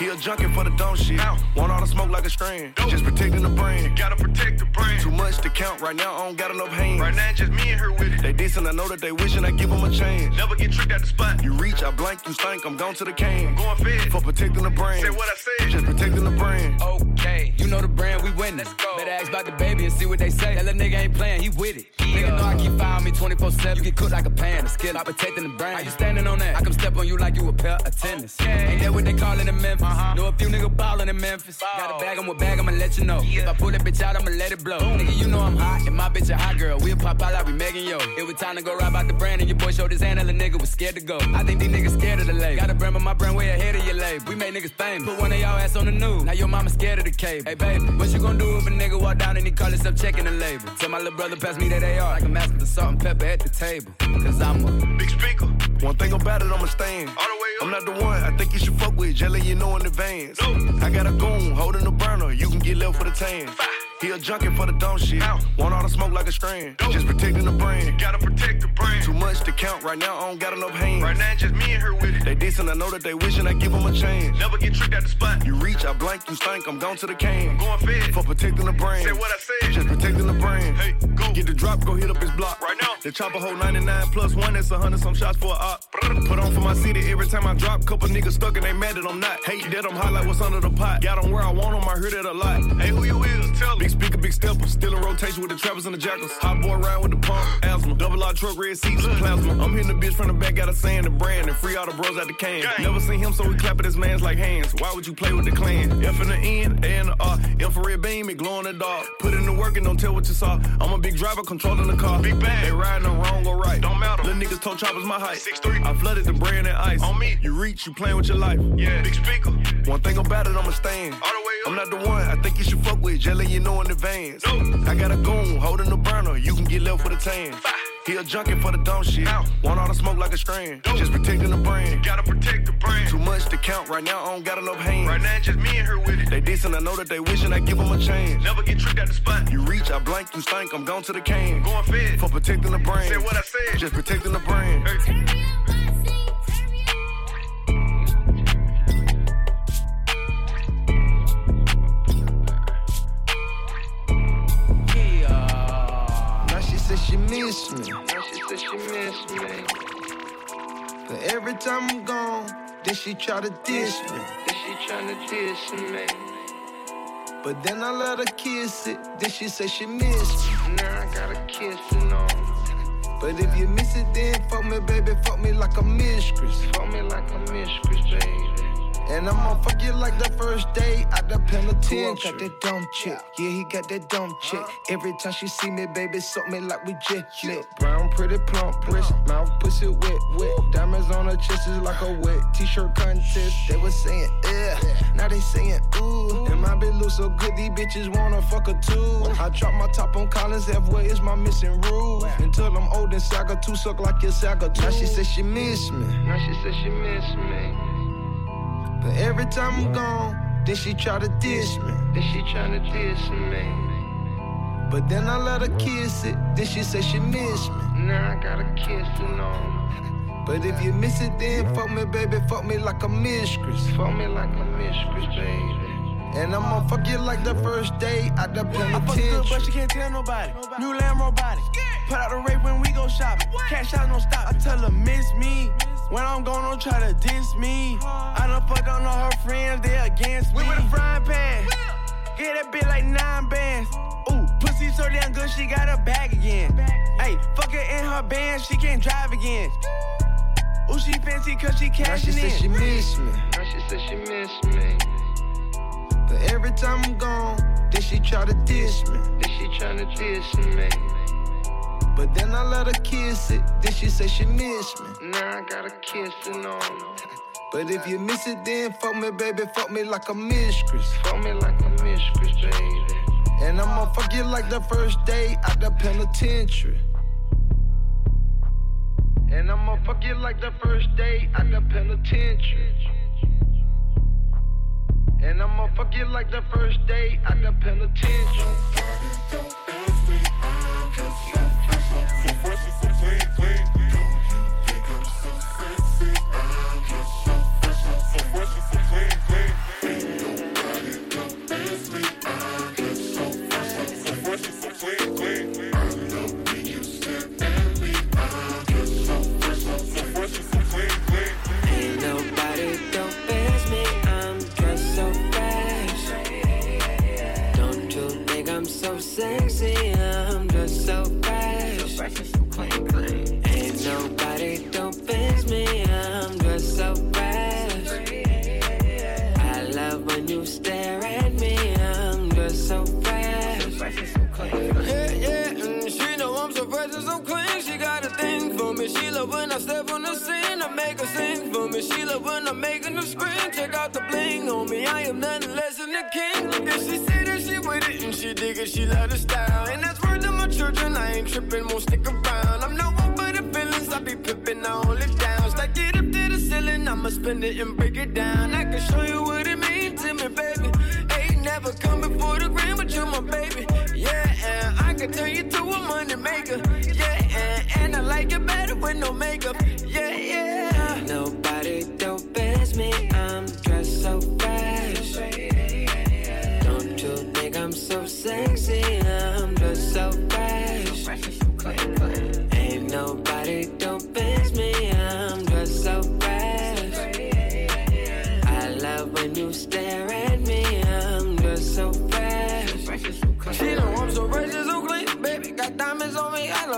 He a junkie for the dumb shit. Want all the smoke like a strand. Just protecting the brand. Gotta protect the brand. Too much to count right now, I don't got enough hands. Right now, just me and her with it. They decent, I know that they wishing I give them a chance. Never get tricked at the spot. You reach, I blank, you stink, I'm gone to the can. Going fed. For protecting the brand. Say what I said. Just protecting the brand. Okay, you know the brand, we winning. Better ask about the baby and see what they say. That little nigga ain't playing, he with it. Nigga know I keep firing me 24 7. You get cooked like a pan, a skill, I protecting the brand. How you standing on that? I come step on you like you a pair of tennis. Okay. Ain't that what they call it in Memphis? Know a few niggas ballin' in Memphis. Got a bag, I'm a bag, I'ma let you know. If I pull that bitch out, I'ma let it blow. Nigga, you know I'm hot, and my bitch a hot girl. We'll pop out like we Megan Yo. It was time to go right about the brand, and your boy showed his hand, and the nigga was scared to go. I think these niggas scared of the label. Got a brand, but my brand way ahead of your label. We make niggas famous. Put one of y'all ass on the news. Now your mama scared of the cable. Hey, baby, what you gonna do if a nigga walk down and he call himself checking the label? Tell my little brother pass me that AR like a mask with the salt and pepper at the table. Cause I'm a big speaker. One thing about it, I'm a stand. All the way up. I'm not the one I think you should fuck with, jelly you know in advance. I got a goon holding the burner, you can get left with the tan. He a junkie for the dumb shit. Want all the smoke like a strand. Just protecting the brand. Gotta protect the brand. Too much to count right now, I don't got enough hands. Right now, just me and her with it. They decent, I know that they wishing I give them a chance. Never get tricked at the spot. You reach, I blank, you stink, I'm gone to the can. Going fed. For protecting the brand. Say what I said. Just protecting the brand. Hey, go. Get the drop, go hit up his block. Right now. The chopper hold 99 plus one, that's a hundred some shots for a op. Put on for my city every time I drop. Couple niggas stuck and they mad that I'm not. Hate that I'm hot like what's under the pot. Got them where I want them, I heard that a lot. Hey, who you is? Tell Big speaker, big stepper. Still in rotation with the trappers and the jackals. Hot boy ride with the pump, asthma. Double R truck, red seats, plasma. I'm hitting the bitch from the back, got a saying the brand and free all the bros out the can. Never seen him, so we clapping his mans like hands. Why would you play with the clan? F in the N, A in the R. Infrared beam, it glow in the dark. Put in the work and don't tell what you saw. I'm a big driver controlling the car. Big bang. They riding the wrong or right. Don't matter. Little niggas told choppers my height. Six three. I flooded the brand and ice. On me. You reach, you playing with your life. Yeah. Big speaker. One thing about it, I'ma stand. All the way up. I'm not the one I think you should fuck with. Jelly, you know in advance. No. I got a goon holding the burner. You can get left with a tan. He a junkie for the dumb shit. Want all the smoke like a strand. Just protecting the brand. Gotta protect the brand. Too much to count right now, I don't got enough hands. Right now, just me and her with it. They decent, I know that they wishing I give them a chance. Never get tricked at the spot. You reach, I blank, you stink, I'm gone to the can. Going fed. For protecting the brand. Say what I said. Just protecting the brand. Now she miss me. Now she said she miss me. But every time I'm gone, then she try to diss me. Then she tryna diss me. But then I let her kiss it. Then she say she miss me. Now I gotta kiss it on. But if you miss it, then fuck me, baby. Fuck me like a mistress. Fuck me like a mistress, baby. And I'ma fuck you like the first day at the penitentiary. got that dumb chick. Yeah, he got that dumb chick. Every time she see me, baby, suck me like we jet lit. Brown, pretty, plump, breast, uh-huh. mouth, pussy, wet, wet. Diamonds on her chest is like a wet t-shirt contest. They was saying, yeah. Now they saying, ooh. And my bitch look so good, these bitches wanna fuck her too. I drop my top on Collins halfway, is my missing rule. Until I'm old and Saga 2 suck like your Saga 2. Now she said she miss me. Now she said she miss me. But every time I'm gone, then she try to diss me. Then she tryna diss me. But then I let her kiss it. Then she say she miss me. Now I gotta kiss it on. But if you miss it, then fuck me, baby. Fuck me like a mistress. Fuck me like a mistress, baby. And I'ma fuck you like the first day at the I fuck good, but she can't tell nobody. New Lambo body. Put out the rate when we go shopping. Cash out, don't stop. I tell her, miss me. When I'm gone, don't try to diss me. I done fucked on all her friends, they against me. We with a frying pan. Get that bitch like nine bands. Ooh, pussy so damn good, she got her bag again. Hey, fuck her in her band, she can't drive again. Ooh, she fancy cause she Now she cashing said she miss me. Now she said she miss me. But every time I'm gone, then she try to diss me. Then she tryna diss me. But then I let her kiss it. Then she say she miss me. Now I gotta kiss it on. But if you miss it, then fuck me, baby. Fuck me like a mistress. Fuck me like a mistress, baby. And I'ma fuck you like the first day out the penitentiary. And I'ma fuck you like the first day out the penitentiary. And I'ma fuck you like the first day out the penitentiary. I step on the scene. I make her sing for me. She love when I'm making her scream. Check out the bling on me. I am nothing less than a king. Look at she say that she with it and she dig it. She love the style. And that's word to my children. I ain't tripping, won't stick around. I'm no one but the feelings. I be pippin', I hold it down. Stack it up to the ceiling. I'ma spend it and break it down. I can show you what it means to me, baby. Ain't never come before the grand, but you're my baby. Yeah, and I can turn you to a money maker. Like it better with no makeup. Yeah, yeah.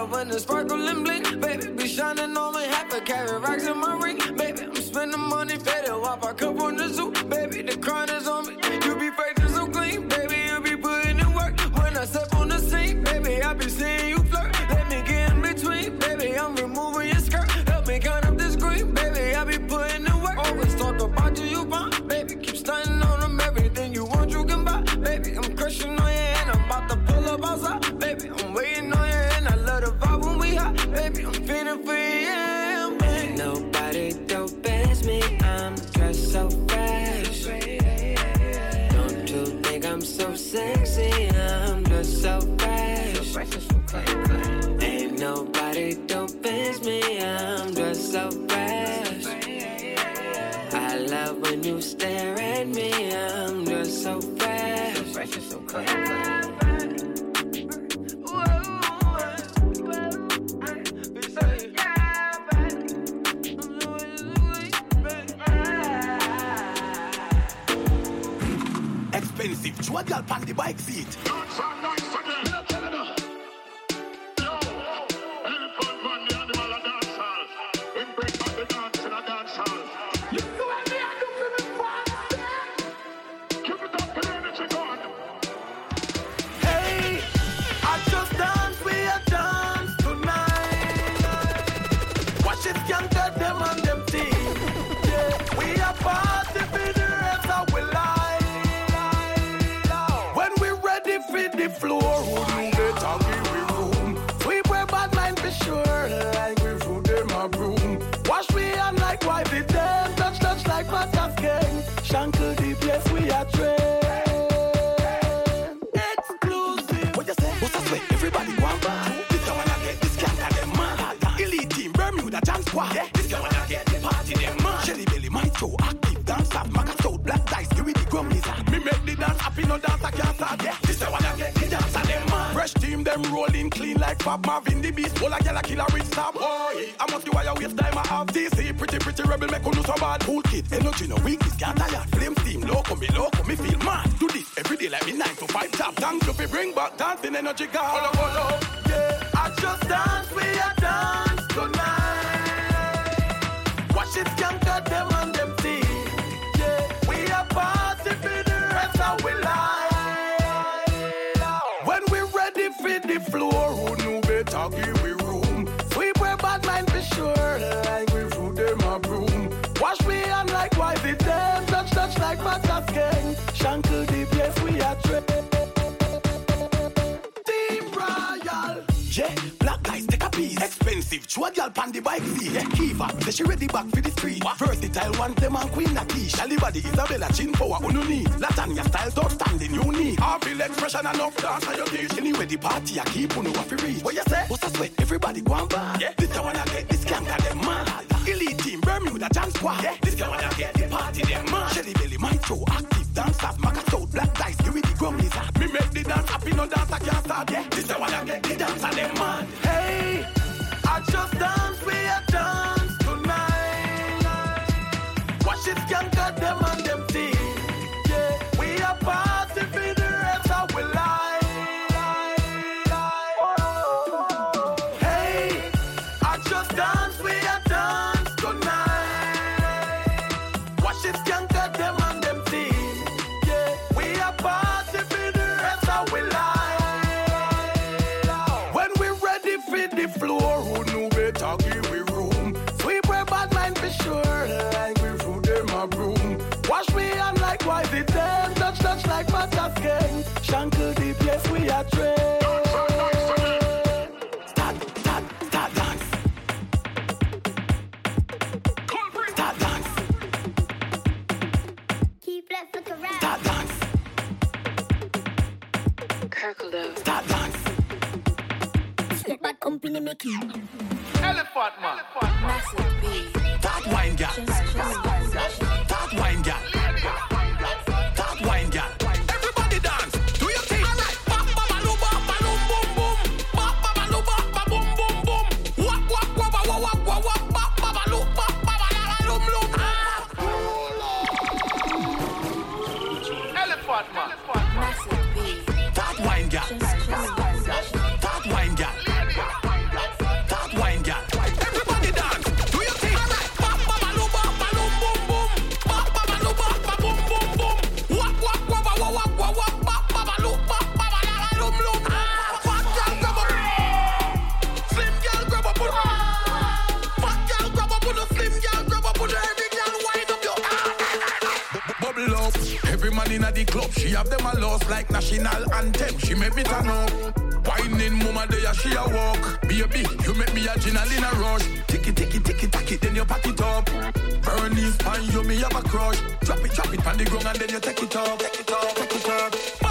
Love when the sparkle and bling. Baby, be shining on me. Half a carat rocks in my ring. Baby, I'm spending money. To five job. Thank you for bring back dancing energy, girl. Follow, follow. Yeah, I just dance, we a dance tonight. Watch it, can't cut them on them Expensive, chua girl pan the bike fee. Yeah, Kiva, say she ready back for the street. What? Versatile, one them and queen a key. Shally body, Isabella, chin power, unu need. Latanya style, standing, unique. Harville expression, enough dance on your teeth. Anyway, the party, I keep unu off reach. What you say? What's a sweat? Everybody go on bar. Yeah, this the one I get, this gang got them mad. Elite team, Bermuda, Jam Squad. Yeah, this the one I get, the party, them mad. Shelly Belly, Maestro, active dancers, Maca South, Black Dice, give me the grum lizard. Me make the dance happy, no dance I can't start. Yeah, this the one I get, the dance and them mad. Hey, I just dance, we a dance tonight. Watch it, can't cut them on them place we are trained. Start, start, start dance. Start dance. Keep it for the rap. Start dance. Kirkle Start dance. Let my company make you. Elephant man. Massive B. Start wine, girl. Start wine, girl. Man in the club, she have them a lost like national anthem. She make me turn up. Whining mama there, she a walk. Baby, you make me a adrenaline a rush. Tick it, tick it, tick it, tack it, then you pack it up. Burn this pan, you me have a crush. Drop it, drop it on the ground and then you take it up, take it up, take it up.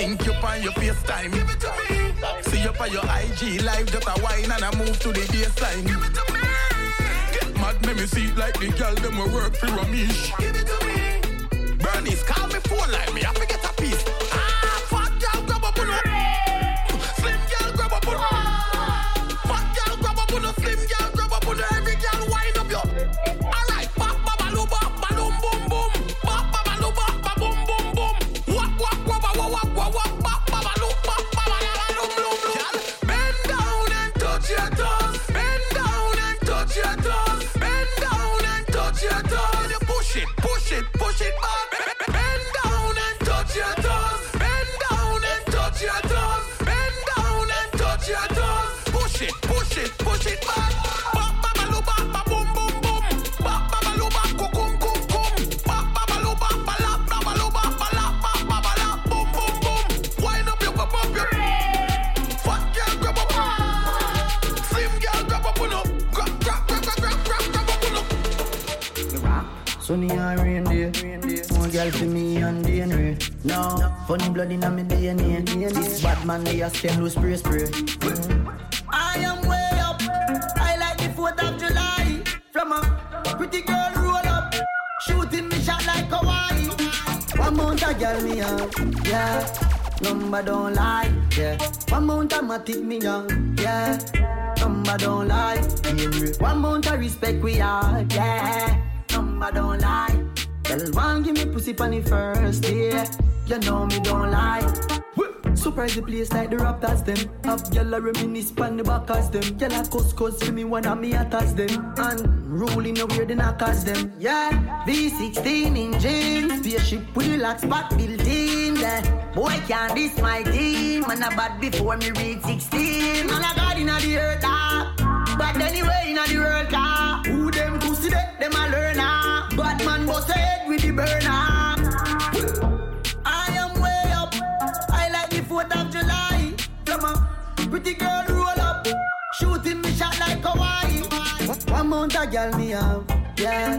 Link you on your FaceTime. Give it to me. See you on your IG live, just a wine and a move to the baseline. Give it to me. Get mad, make me see it like the girl them will work for a mish. Give it to me. Bernice, call me phone line, me I forget funny blood in my DNA. This bad man they a stem loose spray spray. I am way up. I like the 4th of July. From a pretty girl roll up. Shooting me shot like Hawaii. One mount a girl me up. Yeah. Number don't lie. Yeah. One mount a matic me young. Yeah. Number don't lie. One mount a respect we are. Yeah. Number don't lie. Tell one give me pussy on the first day. You know me don't lie. Surprise the place like the Raptors them. Have gyal a reminisce pan the backers them. Gyal a cuss cuss for me one of me attacks them. And the weird the knockers them. Yeah, V16 engine, spaceship with the spot built in. Yeah. Boy can't diss my team. Man a bad before me reach 16. Man a god inna the earth ah. But anyway inna the world car. Who them pussy they, them a learner. Batman bust head with the burner. Pretty girl roll up. Shooting me shot like Hawaii. One mount a girl me have, yeah.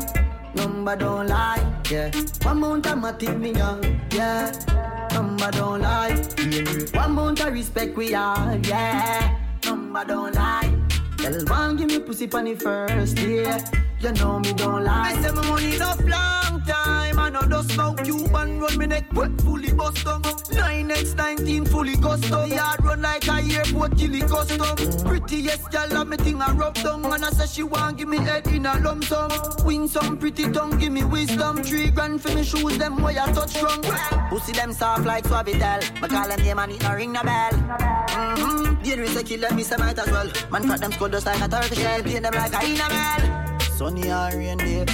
Number don't lie, yeah. One mount a matic me have, yeah. Number don't lie, yeah. One mount a respect we are, yeah. Number don't lie. Tell one give me pussy pon the first, yeah. You know me don't lie. I say my money enough long time. I know just now Cuban run me neck wet fully bust down. 9x19 fully custom. Yard run like a airport killy custom. Prettiest girl have me thing a rub down. And I say she want give me head in a lump sum. Win some pretty tongue, give me wisdom. Three grand for me shoes, them way I touch strong. Pussy them soft like Suavitel. Me call them name and it no ring no bell. Mm-hmm. Dangerous a kill them, me say might as well. Man fat them skull just like a turtle shell. Play them like a enamel. Sunny or rain day.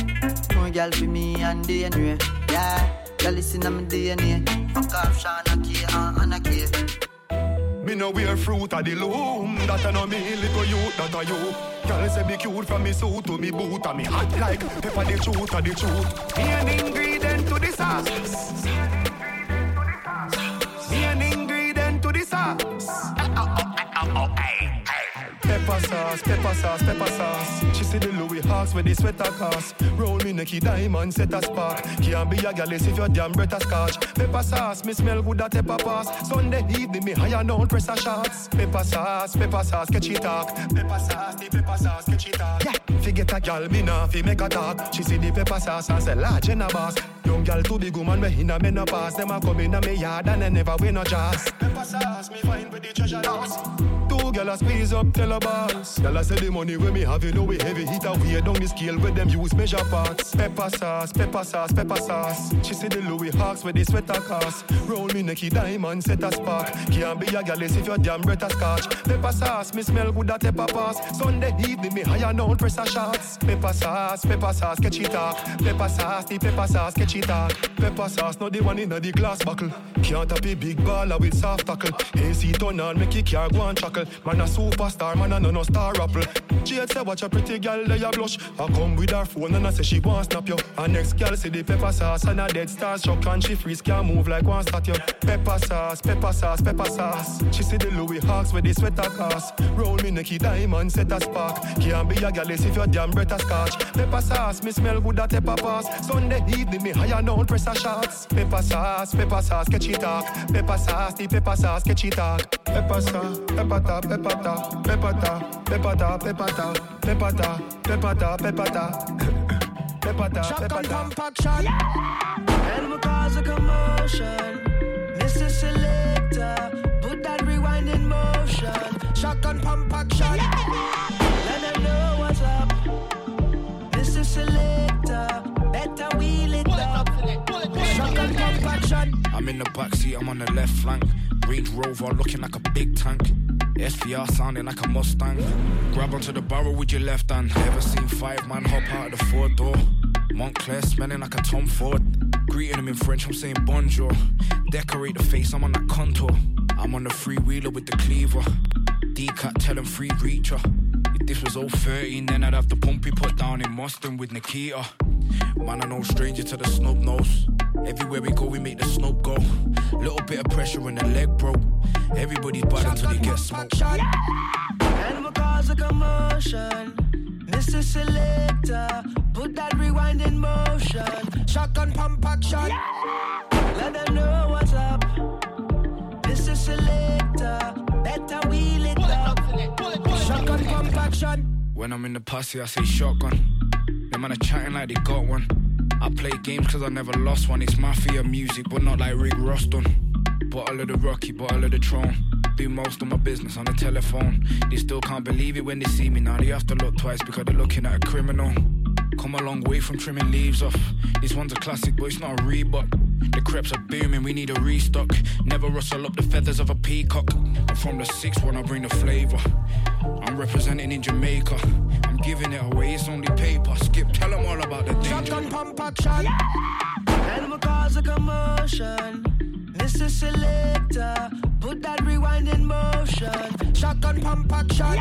More girl for me and DNA. Yeah, girl listen to me DNA. Fuck off Shana K and Anna Me no wear fruit of the loom. That I know me little youth, that I you. Girl say me cute from me suit to me boot and me hot like pepper the truth of the truth. Me an ingredient to the sauce. Me an ingredient to the sauce. Pepper sauce, pepper sauce, pepper sauce. She see the Louis Hawks with the sweater cost. Roll me necky diamond, set a spark. Can't be a gal if your damn breath a scotch. Pepper sauce, me smell good at pepper pass. Sunday evening, me higher now press a shots. Pepper sauce, pepper sauce, catchy talk. Pepper sauce, the pepper sauce, catchy talk. Yeah, forget a gal, me nah fi make a talk. She see the pepper sauce and say large in a boss. Young gal too big woman, we in a menopause. Them a come in a me yard and they never win no jazz. Pepper sauce, me find with the treasure house. Two gal a squeeze up, tell a boss. Gal a say the money when me have you know we heavy hit a way down the scale where them use measure parts. Pepper sauce, pepper sauce, pepper sauce. She see the Louis Hawks with the sweater cost. Roll me necky diamond, set a spark. Can't be a gal if your damn breath a scotch. Pepper sauce, me smell good at pepper pass. Sunday evening me higher now press a shots. Pepper sauce, pepper sauce, catchy talk. Pepper sauce, the pepper sauce, catchy talk. Pepper sauce, not the one in the glass buckle. Can't a big baller with soft tackle. AC turn on, make it car go and chuckle. Man a superstar, man a no no star apple. Jade say watch a pretty girl lay a blush. I come with her phone and I say she want snap you. And next girl see the pepper sauce and a dead star shock and she freeze can move like one statue. Pepper sauce, pepper sauce, pepper sauce. She see the Louis Hawks with the sweater cast. Roll me necky diamond, set a spark. Can't be a gal if your damn breath a scotch. Pepper sauce, me smell good at pepper pass. Sunday evening me higher now press a shots. Pepper sauce, pepper sauce, catchy talk. Pepper sauce, the pepper sauce, catchy talk. Pepper sauce, pepper ta, pepper ta, pepper ta, pepper ta, pepper ta, pepper ta, pepper ta, pepper ta. Pepper ta, pepper ta. compaction. And we cause a commotion. Mr. Selector, put that rewind in motion. Shotgun pump action. Let them know what's up. Mr. Selector, better wheel it up. Shotgun pump action. I'm in the backseat, I'm on the left flank. Range Rover looking like a big tank. SVR sounding like a Mustang. Grab onto the barrel with your left hand. Ever seen five man hop out of the four door? Moncler smelling like a Tom Ford. Greeting him in French, I'm saying bonjour. Decorate the face, I'm on that contour. I'm on the freewheeler with the cleaver. D-cut, tell him free reacher. If this was 013, then I'd have the pumpy put down in Mustang with Nikita. Man, I'm no stranger to the snub nose. Everywhere we go, we make the snub go. Little bit of pressure when the leg broke. Everybody's bad until they get smoked. And we cause a commotion. Mr. Selector, put that rewind in motion. Shotgun pump action. Let them know what's up. Mr. Selector, better wheel it pull up. Shotgun pump action. When I'm in the posse, I say shotgun. Them man are chatting like they got one. I play games cause I never lost one. It's mafia music, but not like Rick Ross one. Bottle of the Rocky, bottle of the Tron. Do most of my business on the telephone. They still can't believe it when they see me now. They have to look twice because they're looking at a criminal. Come a long way from trimming leaves off. This one's a classic, but it's not a Reebok. The creps are booming, we need a restock. Never rustle up the feathers of a peacock. I'm from the six when I bring the flavor. I'm representing in Jamaica. I'm giving it away, it's only paper. Skip, tell them all about the danger. Shotgun pump action. Animal cause a commotion. Mr. Selector, put that rewind in motion. Shotgun pump action.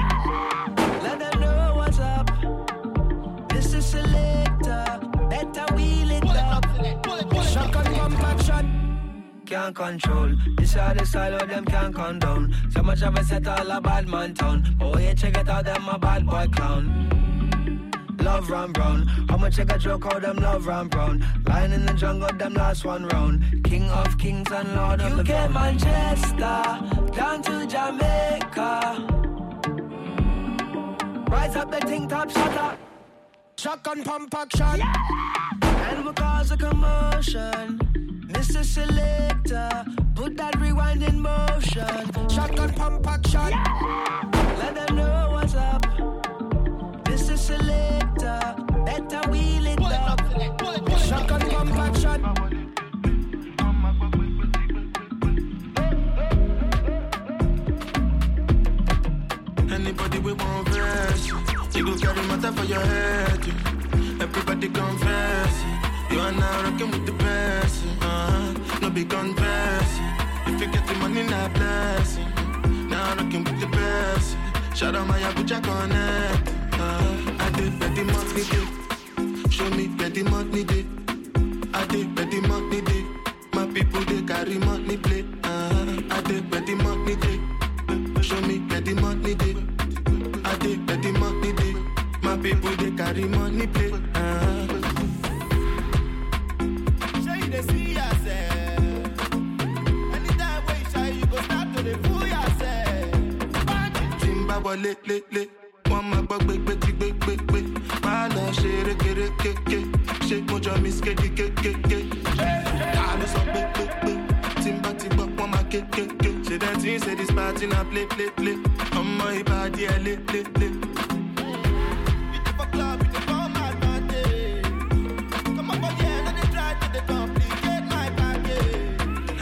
Let them know what's up. Mr. Selector, better wheel it up. Shotgun pump action. Can't control. This how the style of them can't condone. So much of a set all a bad man town. Oh yeah, check it out, them a bad boy clown love run brown. How much I got joke how them love run brown. Lying in the jungle, them last one round. King of kings and lord of UK, the UK, Manchester, down to Jamaica. Rise up the ting top shutter. Shotgun pump action. Yeah. And we cause a commotion. Mr. Selector, put that rewind in motion. Shotgun pump action. Yeah. Let them know what's up. Mr. Selector, better wheel it up. Shotgun pump action. Anybody we want verse, you go carry matter for your head. Everybody confess, you are now rocking with the best. Uh-huh. No be confess, if you get the money, not blessing. Now rocking with the best. Shout out my Abuja connect. Uh, I did bet money day. Show me bet money day. I did bet money day. My people they carry money play. Uh, I did bet money day. Show me bet money day. I did bet money day. My people they carry money play. Wọlé lélé wọ́n máa gbọ́ gbégbégbégbé máa lọ ṣe rékeré kéké ṣé mo jọ miss kéde kékéké ta ló sọ pé pé pé tí n bá ti gbọ́ wọ́n máa kékéké ṣe dẹ́ tí ń ṣe this party na play play play ọmọ ìbàdí ẹ̀ lé lé lé.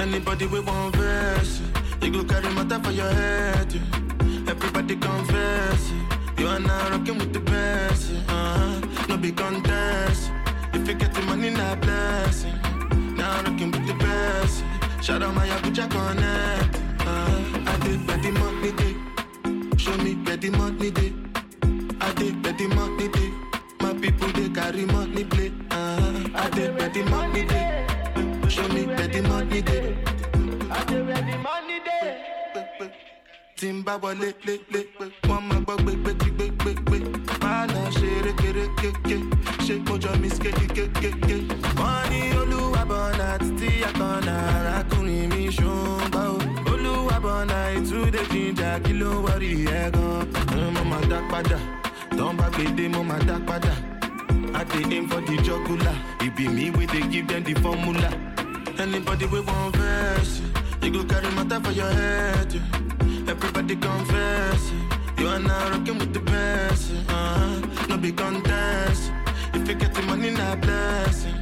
Anybody we want verse, you go carry matter for your head. yeah. Everybody confess, yeah. you are now rocking with the best. Uh-huh. No be contest, if you get the money, not blessing. Now rocking with the best. Shout out my Abuja connect. Uh-huh. I did the money day, show me the money day. I did the money day. My people they carry money play. Uh-huh. I did the money day. Show me the money day. I dey ready money day. Tí n bá wọlé lélé wọ́n máa gbọ́ gbégbégbégbé máa lọ ṣe rékeré kéké ṣé mo jọ miss kéde kékéké. wọ́n ní olúwa bọ̀nà títí àkànnà arákùnrin mi ṣùgbọ́n o olúwa bọ̀nà ìtúndé jíjà kí ló ń wọrí ẹ̀ gan. padà tán bá gbèdé mo padà. I dey aim for the jugular. It be me wey dey give them the formula. Anybody we want verse, you go carry matter for your head. yeah. Everybody confess, you are now rocking with the best. Uh-huh. No big contest. If you get the money, not blessing.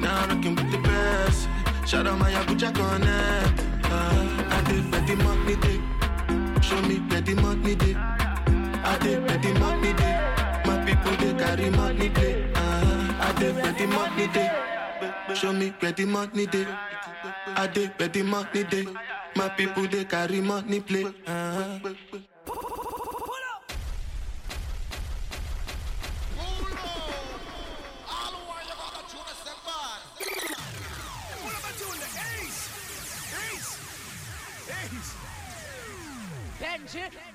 Now rocking with the best. Shout out my Abuja connect. Uh, I did bet the money day. Show me bet the money day. I did bet the money day. My people they carry money play. Uh, I did bet the money day. Show me bet the money day. I did bet the money day. My people they carry money play. Uh, Benji.